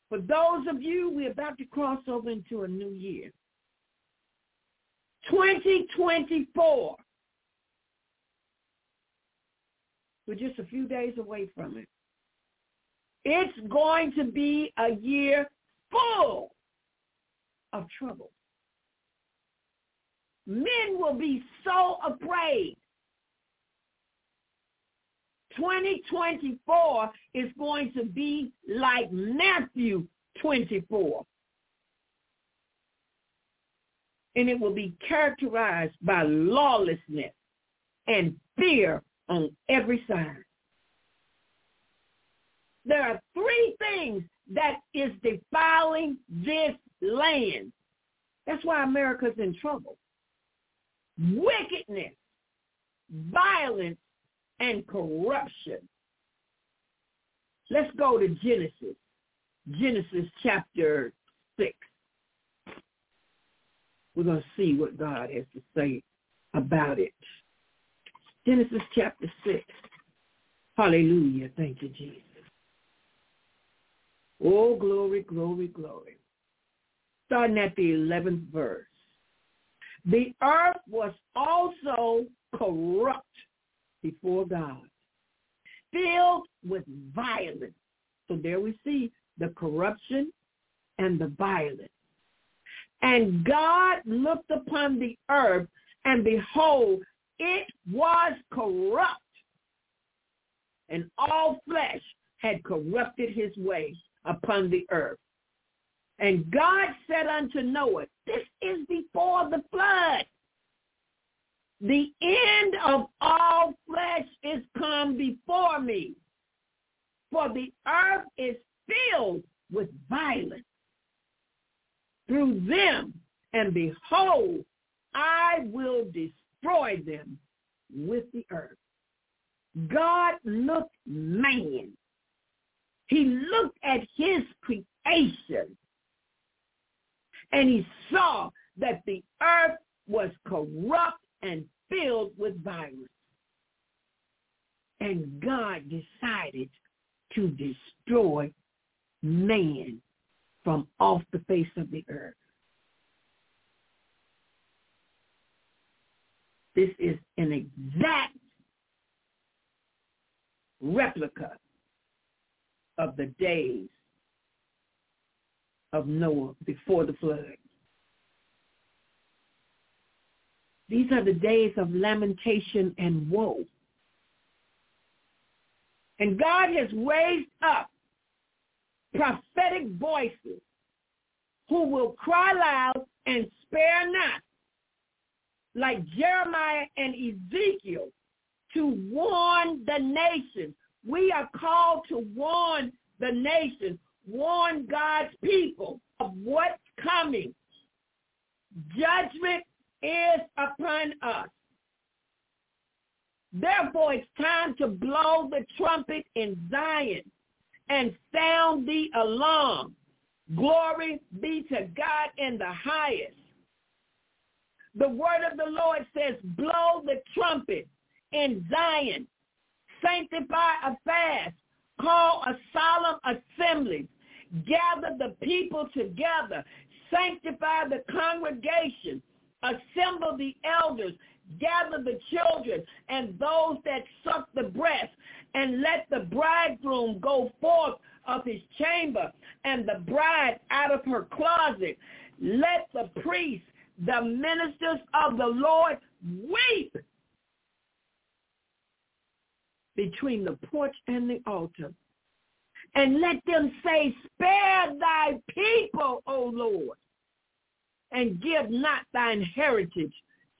for those of you, we're about to cross over into a new year. 2024. We're just a few days away from it. It's going to be a year full of trouble. Men will be so afraid. 2024 is going to be like Matthew 24. And it will be characterized by lawlessness and fear on every side. There are three things that is defiling this land. That's why America's in trouble. Wickedness, violence, and corruption. Let's go to Genesis. Genesis chapter 6. We're going to see what God has to say about it. Genesis chapter 6. Hallelujah. Thank you, Jesus. Oh, glory, glory, glory. Starting at the 11th verse. The earth was also corrupt before God, filled with violence. So there we see the corruption and the violence. And God looked upon the earth, and behold, it was corrupt, and all flesh had corrupted his way upon the earth. And God said unto Noah, this is before the flood. The end of all flesh is come before me, for the earth is filled with violence through them, and behold, I will destroy them with the earth. God looked man. He looked at his creation and he saw that the earth was corrupt and filled with violence. And God decided to destroy man from off the face of the earth. This is an exact replica of the days of Noah before the flood. These are the days of lamentation and woe. And God has raised up prophetic voices who will cry loud and spare not, like Jeremiah and Ezekiel, to warn the nation. We are called to warn the nation, warn God's people of what's coming. Judgment is upon us. Therefore, it's time to blow the trumpet in Zion and sound the alarm. Glory be to God in the highest. The word of the Lord says, blow the trumpet in Zion. Sanctify a fast. Call a solemn assembly. Gather the people together. Sanctify the congregation assemble the elders, gather the children and those that suck the breast, and let the bridegroom go forth of his chamber and the bride out of her closet. Let the priests, the ministers of the Lord, weep between the porch and the altar. And let them say, spare thy people, O Lord and give not thine heritage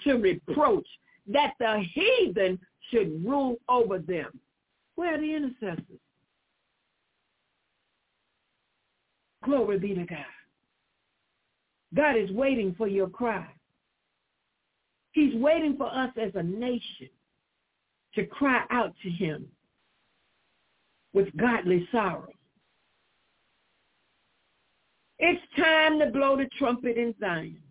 to reproach, that the heathen should rule over them. Where are the intercessors? Glory be to God. God is waiting for your cry. He's waiting for us as a nation to cry out to him with godly sorrow. It's time to blow the trumpet in Zion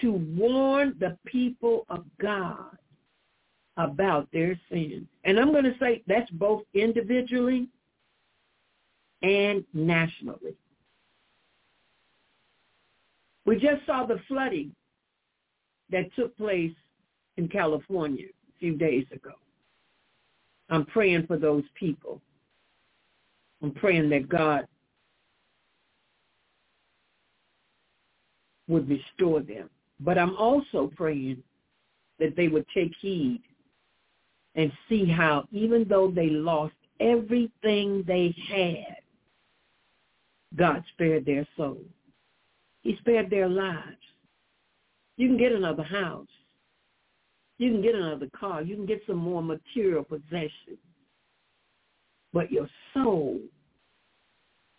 to warn the people of God about their sins. And I'm going to say that's both individually and nationally. We just saw the flooding that took place in California a few days ago. I'm praying for those people. I'm praying that God would restore them. But I'm also praying that they would take heed and see how even though they lost everything they had, God spared their souls. He spared their lives. You can get another house. You can get another car. You can get some more material possessions. But your soul,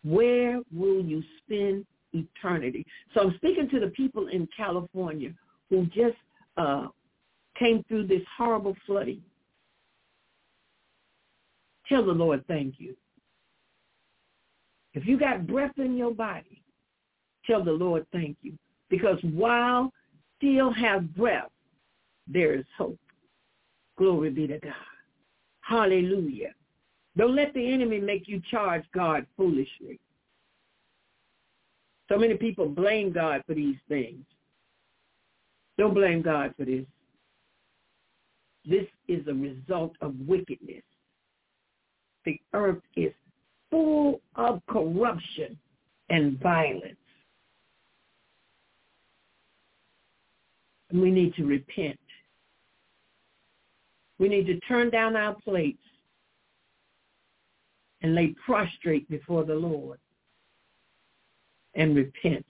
where will you spend eternity? So I'm speaking to the people in California who just uh, came through this horrible flooding. Tell the Lord thank you. If you got breath in your body, tell the Lord thank you. Because while still have breath, there is hope. Glory be to God. Hallelujah. Don't let the enemy make you charge God foolishly. So many people blame God for these things. Don't blame God for this. This is a result of wickedness. The earth is full of corruption and violence. We need to repent. We need to turn down our plates and lay prostrate before the Lord and repent,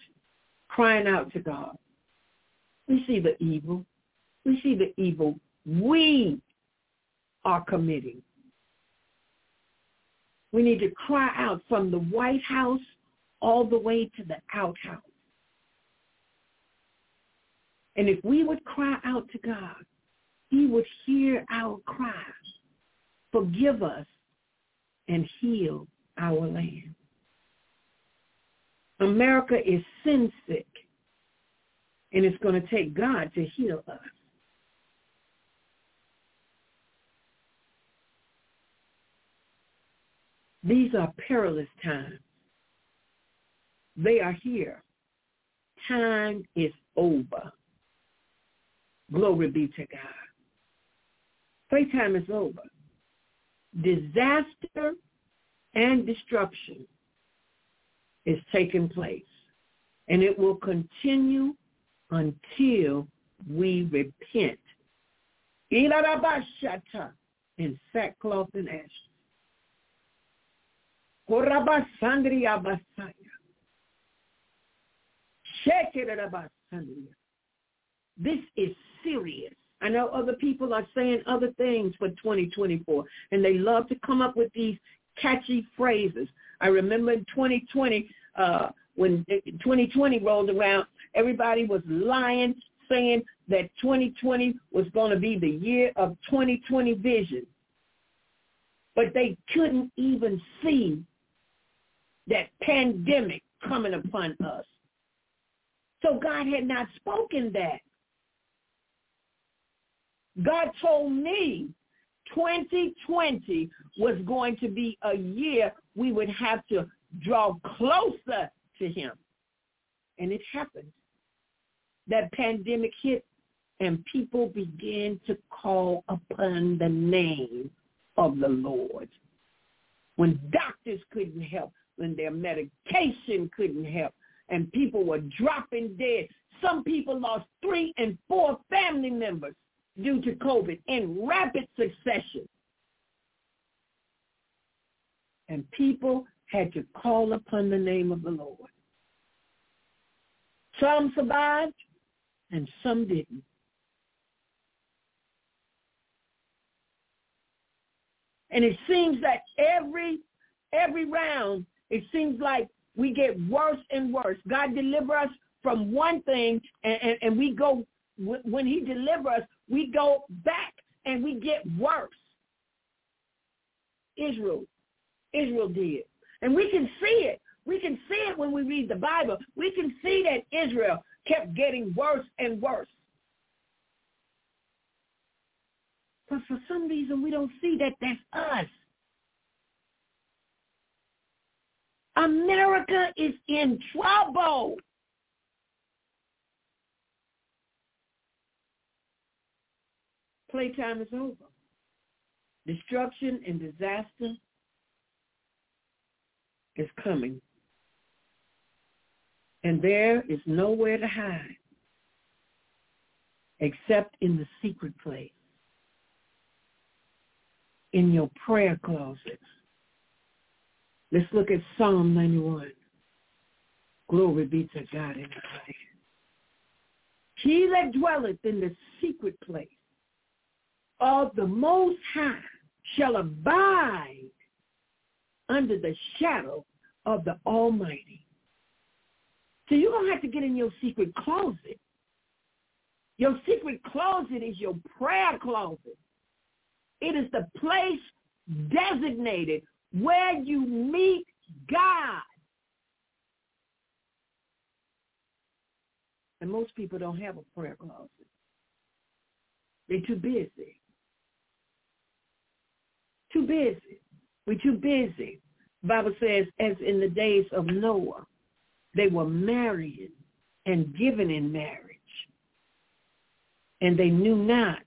crying out to God. We see the evil. We see the evil we are committing. We need to cry out from the White House all the way to the outhouse. And if we would cry out to God, he would hear our cries, forgive us, and heal our land. America is sin sick, and it's going to take God to heal us. These are perilous times. They are here. Time is over. Glory be to God. Playtime is over. Disaster and destruction is taking place. And it will continue until we repent. In sackcloth and ashes. This is serious. I know other people are saying other things for 2024, and they love to come up with these catchy phrases. I remember in 2020, uh, when 2020 rolled around, everybody was lying, saying that 2020 was going to be the year of 2020 vision. But they couldn't even see that pandemic coming upon us. So God had not spoken that. God told me 2020 was going to be a year we would have to draw closer to him. And it happened. That pandemic hit and people began to call upon the name of the Lord. When doctors couldn't help, when their medication couldn't help, and people were dropping dead. Some people lost three and four family members due to COVID in rapid succession. And people had to call upon the name of the Lord. Some survived and some didn't. And it seems that every every round, it seems like we get worse and worse. God deliver us from one thing, and, and, and we go, when he deliver us, we go back and we get worse. Israel, Israel did. And we can see it. We can see it when we read the Bible. We can see that Israel kept getting worse and worse. But for some reason, we don't see that that's us. America is in trouble. Playtime is over. Destruction and disaster is coming. And there is nowhere to hide except in the secret place, in your prayer closets. Let's look at Psalm 91. Glory be to God in the highest. He that dwelleth in the secret place of the Most High shall abide under the shadow of the Almighty. So you're going to have to get in your secret closet. Your secret closet is your prayer closet. It is the place designated where you meet God. And most people don't have a prayer closet. They're too busy. Too busy. We're too busy. Bible says, as in the days of Noah, they were married and given in marriage. And they knew not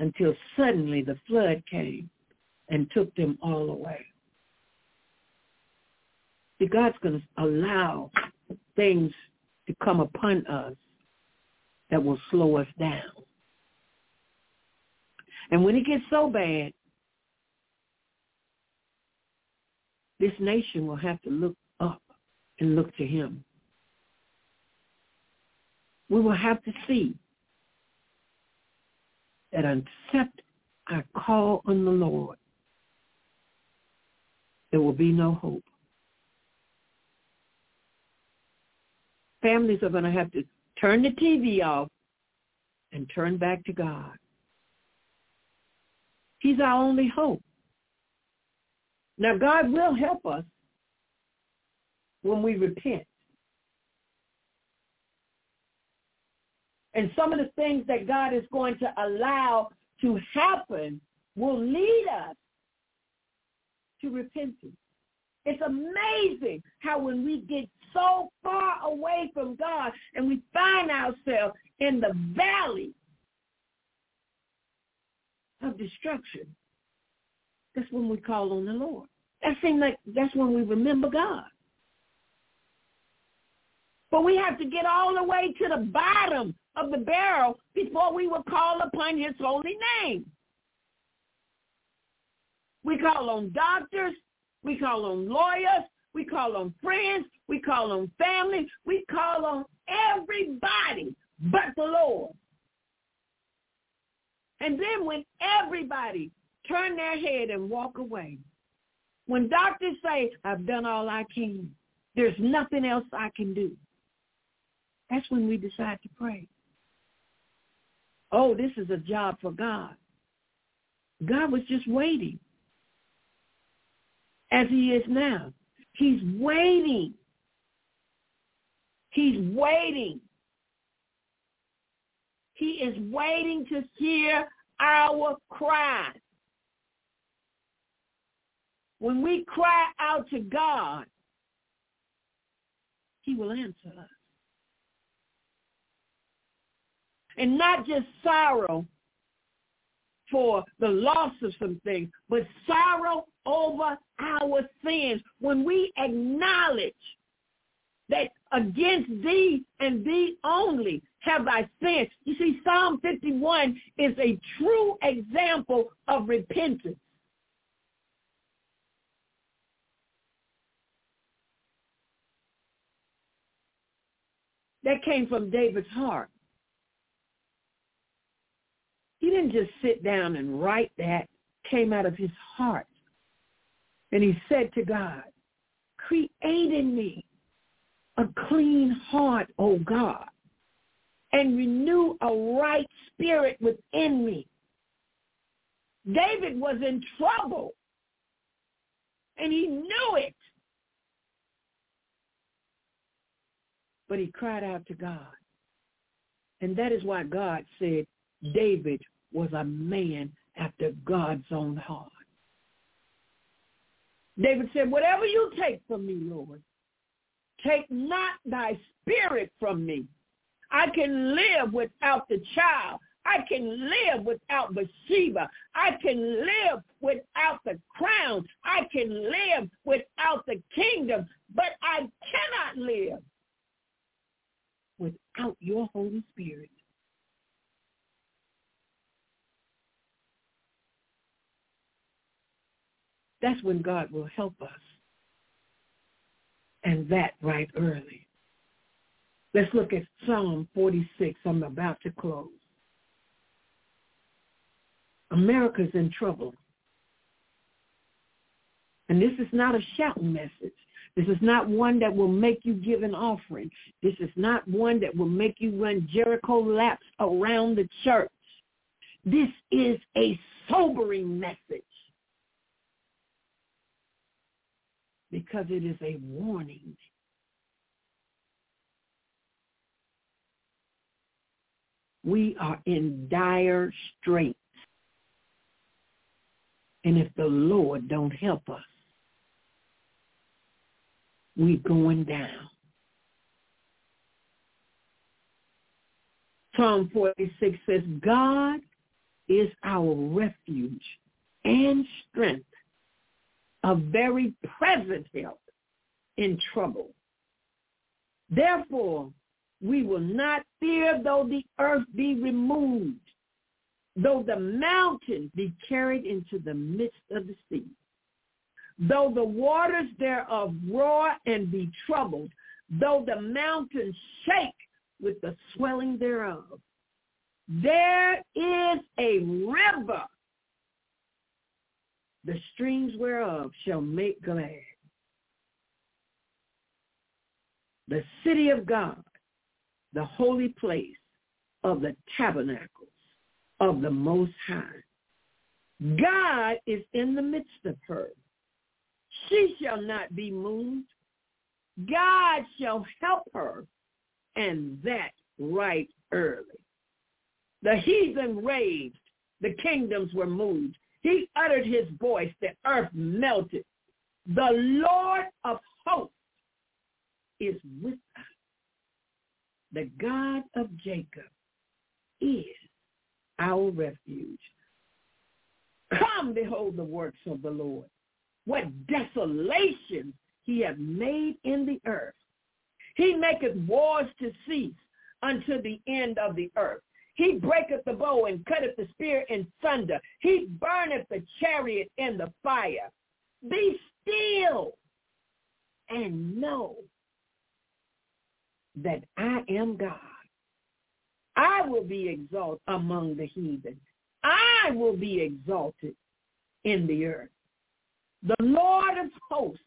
until suddenly the flood came and took them all away. See, God's going to allow things to come upon us that will slow us down. And when it gets so bad, this nation will have to look up and look to him. We will have to see that except I call on the Lord, there will be no hope. Families are going to have to turn the TV off and turn back to God. He's our only hope. Now, God will help us when we repent. And some of the things that God is going to allow to happen will lead us to repentance. It's amazing how when we get so far away from God and we find ourselves in the valley of destruction, that's when we call on the Lord. That seems like that's when we remember God. But we have to get all the way to the bottom of the barrel before we will call upon his holy name. We call on doctors. We call on lawyers. We call on friends. We call on family. We call on everybody but the Lord. And then when everybody turn their head and walk away, when doctors say, I've done all I can, there's nothing else I can do, that's when we decide to pray. Oh, this is a job for God. God was just waiting as he is now. He's waiting. He's waiting. He is waiting to hear our cry. When we cry out to God, he will answer us. And not just sorrow for the loss of some things, but sorrow over our sins. When we acknowledge that against thee and thee only have I sinned. You see, Psalm 51 is a true example of repentance. That came from David's heart. He didn't just sit down and write that. Came out of his heart. And he said to God, create in me a clean heart, O God, and renew a right spirit within me. David was in trouble, and he knew it. But he cried out to God. And that is why God said David was a man after God's own heart. David said, whatever you take from me, Lord, take not thy spirit from me. I can live without the child. I can live without Bathsheba. I can live without the crown. I can live without the kingdom. But I cannot live without your Holy Spirit. That's when God will help us. And that right early. Let's look at Psalm 46. I'm about to close. America's in trouble. And this is not a shouting message. This is not one that will make you give an offering. This is not one that will make you run Jericho laps around the church. This is a sobering message because it is a warning. We are in dire straits. And if the Lord don't help us, we going down. Psalm 46 says, God is our refuge and strength, a very present help in trouble. Therefore, we will not fear though the earth be removed, though the mountains be carried into the midst of the sea though the waters thereof roar and be troubled, though the mountains shake with the swelling thereof. There is a river, the streams whereof shall make glad. The city of God, the holy place of the tabernacles of the Most High. God is in the midst of her she shall not be moved. God shall help her, and that right early. The heathen raged, the kingdoms were moved. He uttered his voice, the earth melted. The Lord of hosts is with us. The God of Jacob is our refuge. Come behold the works of the Lord what desolation he hath made in the earth. He maketh wars to cease unto the end of the earth. He breaketh the bow and cutteth the spear in thunder. He burneth the chariot in the fire. Be still and know that I am God. I will be exalted among the heathen. I will be exalted in the earth. The Lord of hosts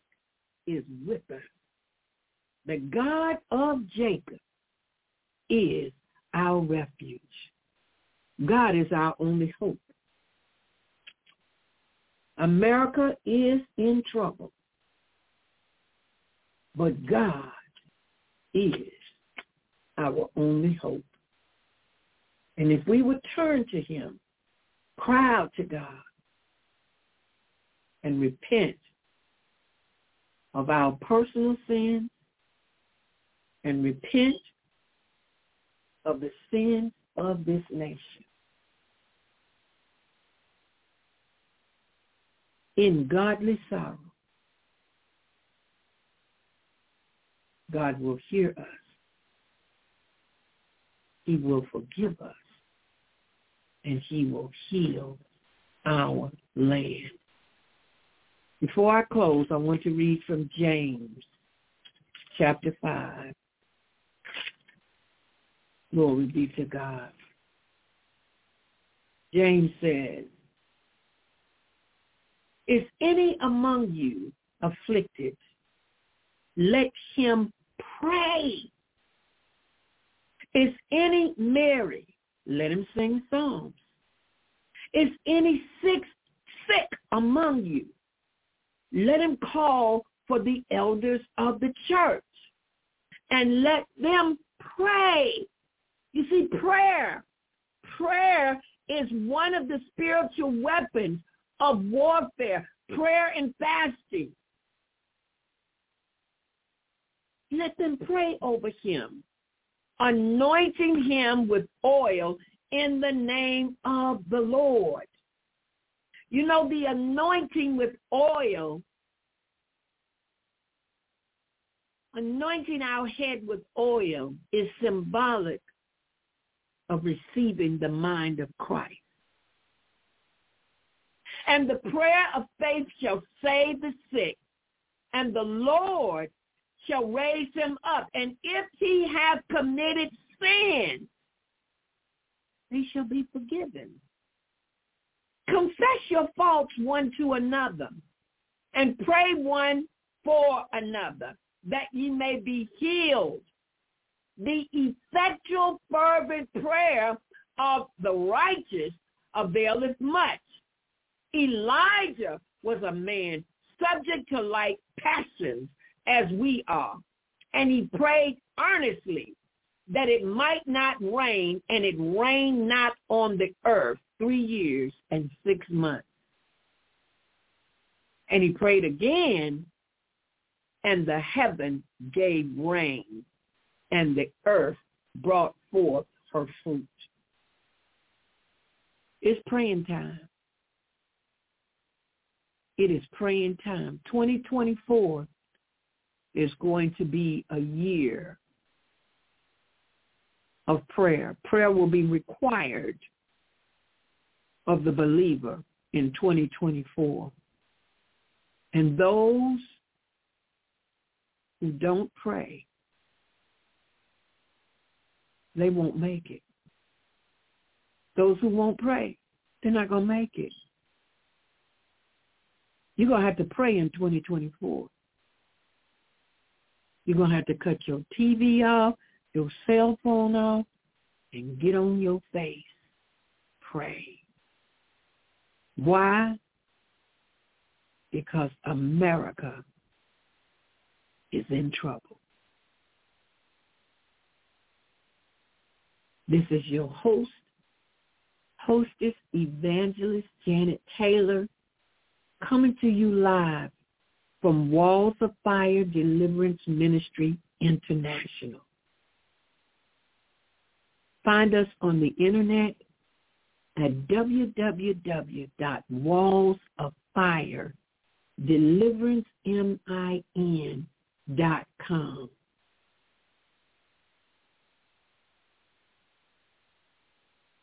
is with us. The God of Jacob is our refuge. God is our only hope. America is in trouble, but God is our only hope. And if we would turn to him, cry out to God, and repent of our personal sins and repent of the sins of this nation. In godly sorrow, God will hear us. He will forgive us. And he will heal our land. Before I close, I want to read from James chapter 5. Glory be to God. James says, Is any among you afflicted? let him pray. Is any merry? Let him sing psalms. Is any sick sick among you? Let him call for the elders of the church and let them pray. You see, prayer, prayer is one of the spiritual weapons of warfare, prayer and fasting. Let them pray over him, anointing him with oil in the name of the Lord. You know, the anointing with oil, anointing our head with oil is symbolic of receiving the mind of Christ. And the prayer of faith shall save the sick, and the Lord shall raise him up. And if he have committed sin, he shall be forgiven. Confess your faults one to another and pray one for another that ye may be healed. The effectual fervent prayer of the righteous availeth much. Elijah was a man subject to like passions as we are. And he prayed earnestly that it might not rain, and it rained not on the earth three years and six months. And he prayed again, and the heaven gave rain, and the earth brought forth her fruit. It's praying time. It is praying time. 2024 is going to be a year of prayer. Prayer will be required of the believer in 2024. And those who don't pray, they won't make it. Those who won't pray, they're not going to make it. You're going to have to pray in 2024. You're going to have to cut your TV off, your cell phone off, and get on your face. Pray. Why? Because America is in trouble. This is your host, hostess, evangelist Janet Taylor coming to you live from Walls of Fire Deliverance Ministry International. Find us on the internet at www.wallsoffiredeliverancemin.com.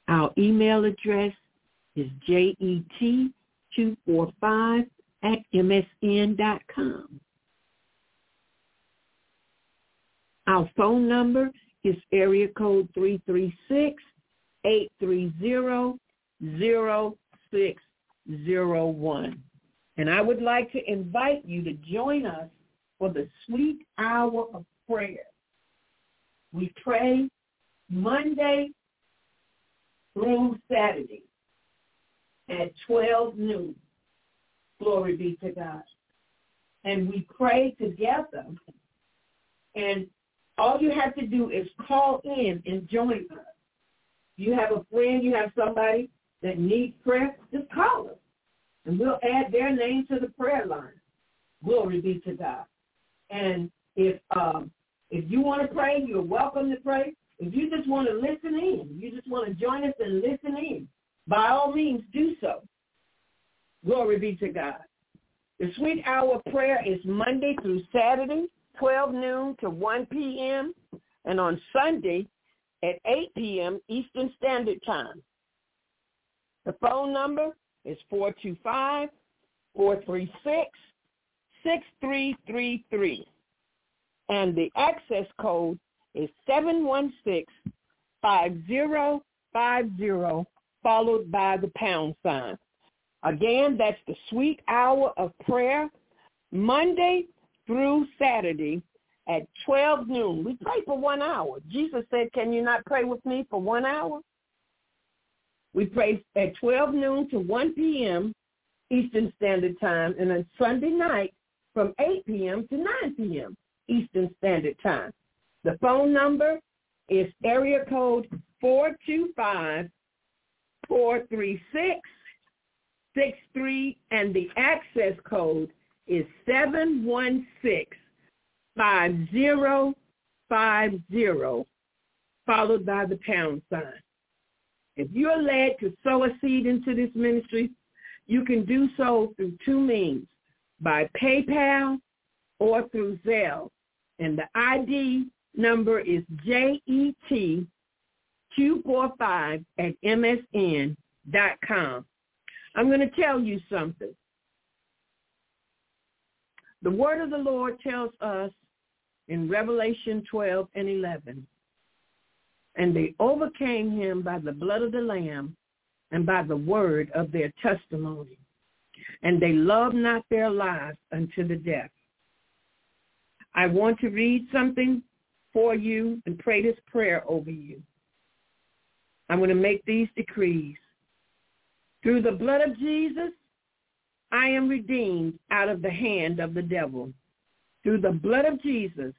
Our email address is jet 245 at msn.com. Our phone number is area code 336-830-0601. And I would like to invite you to join us for the sweet hour of prayer. We pray Monday through Saturday at 12 noon. Glory be to God. And we pray together. And all you have to do is call in and join us. You have a friend, you have somebody that need prayer, just call us. And we'll add their name to the prayer line. Glory be to God. And if um, if you want to pray, you're welcome to pray. If you just want to listen in, you just want to join us and listen in, by all means do so. Glory be to God. The sweet hour prayer is Monday through Saturday, 12 noon to 1 p.m., and on Sunday at 8 p.m. Eastern Standard Time. The phone number is 425-436-6333. And the access code is 716-5050 followed by the pound sign. Again, that's the sweet hour of prayer, Monday through Saturday at 12 noon. We pray for one hour. Jesus said, can you not pray with me for one hour? We pray at 12 noon to 1 p.m. Eastern Standard Time, and on Sunday night from 8 p.m. to 9 p.m. Eastern Standard Time. The phone number is area code 425 436 63 and the access code is 716 5050 followed by the pound sign. If you're led to sow a seed into this ministry, you can do so through two means, by PayPal or through Zelle. And the ID number is JET245 at msn.com. I'm going to tell you something. The word of the Lord tells us in Revelation 12 and 11, and they overcame him by the blood of the Lamb and by the word of their testimony. And they loved not their lives unto the death. I want to read something for you and pray this prayer over you. I'm going to make these decrees. Through the blood of Jesus, I am redeemed out of the hand of the devil. Through the blood of Jesus,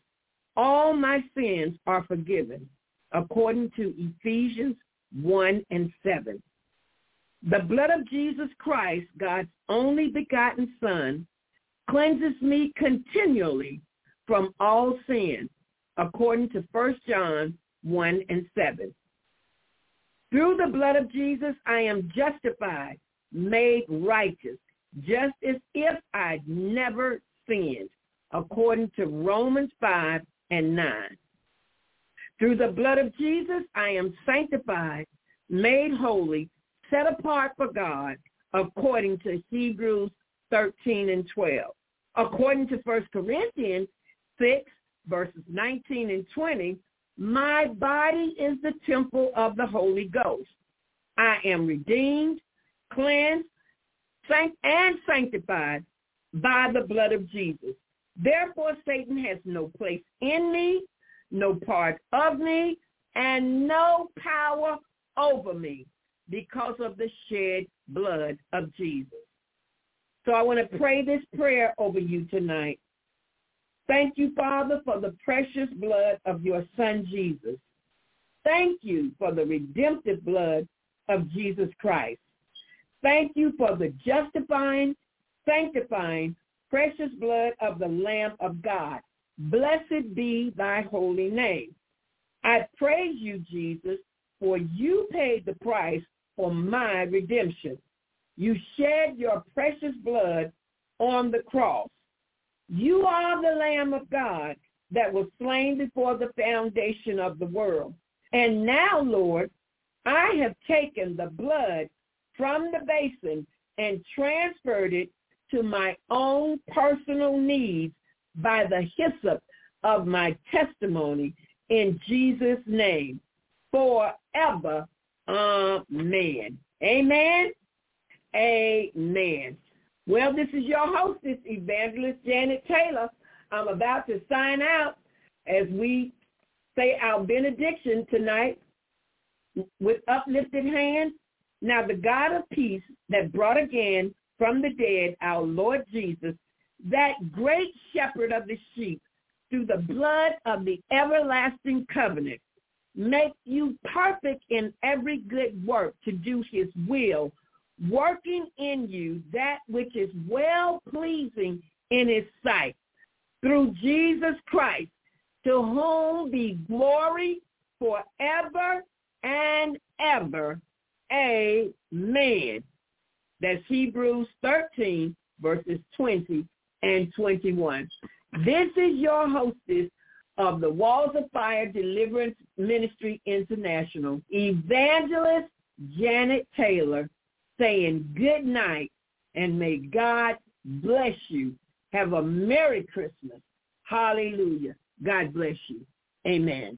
all my sins are forgiven, according to Ephesians 1 and 7. The blood of Jesus Christ, God's only begotten Son, cleanses me continually from all sin, according to 1 John 1 and 7. Through the blood of Jesus, I am justified, made righteous, just as if I'd never sinned, according to Romans 5 and 9. Through the blood of Jesus, I am sanctified, made holy, set apart for God, according to Hebrews 13 and 12. According to 1 Corinthians 6, verses 19 and 20, my body is the temple of the Holy Ghost. I am redeemed, cleansed, and sanctified by the blood of Jesus. Therefore, Satan has no place in me, no part of me, and no power over me because of the shed blood of Jesus. So I want to pray this prayer over you tonight. Thank you, Father, for the precious blood of your son, Jesus. Thank you for the redemptive blood of Jesus Christ. Thank you for the justifying, sanctifying, precious blood of the Lamb of God. Blessed be thy holy name. I praise you, Jesus, for you paid the price for my redemption. You shed your precious blood on the cross. You are the Lamb of God that was slain before the foundation of the world. And now, Lord, I have taken the blood from the basin and transferred it to my own personal needs by the hyssop of my testimony in Jesus' name forever. Amen. Amen. Amen. Well, this is your hostess, Evangelist Janet Taylor. I'm about to sign out as we say our benediction tonight with uplifted hands. Now the God of peace that brought again from the dead our Lord Jesus, that great shepherd of the sheep, through the blood of the everlasting covenant, make you perfect in every good work to do his will, working in you that which is well-pleasing in his sight. Through Jesus Christ, to whom be glory forever and ever. Amen. That's Hebrews 13, verses 20 and 21. This is your hostess of the Walls of Fire Deliverance Ministry International, Evangelist Janet Taylor, saying good night and may God bless you. Have a Merry Christmas. Hallelujah. God bless you. Amen.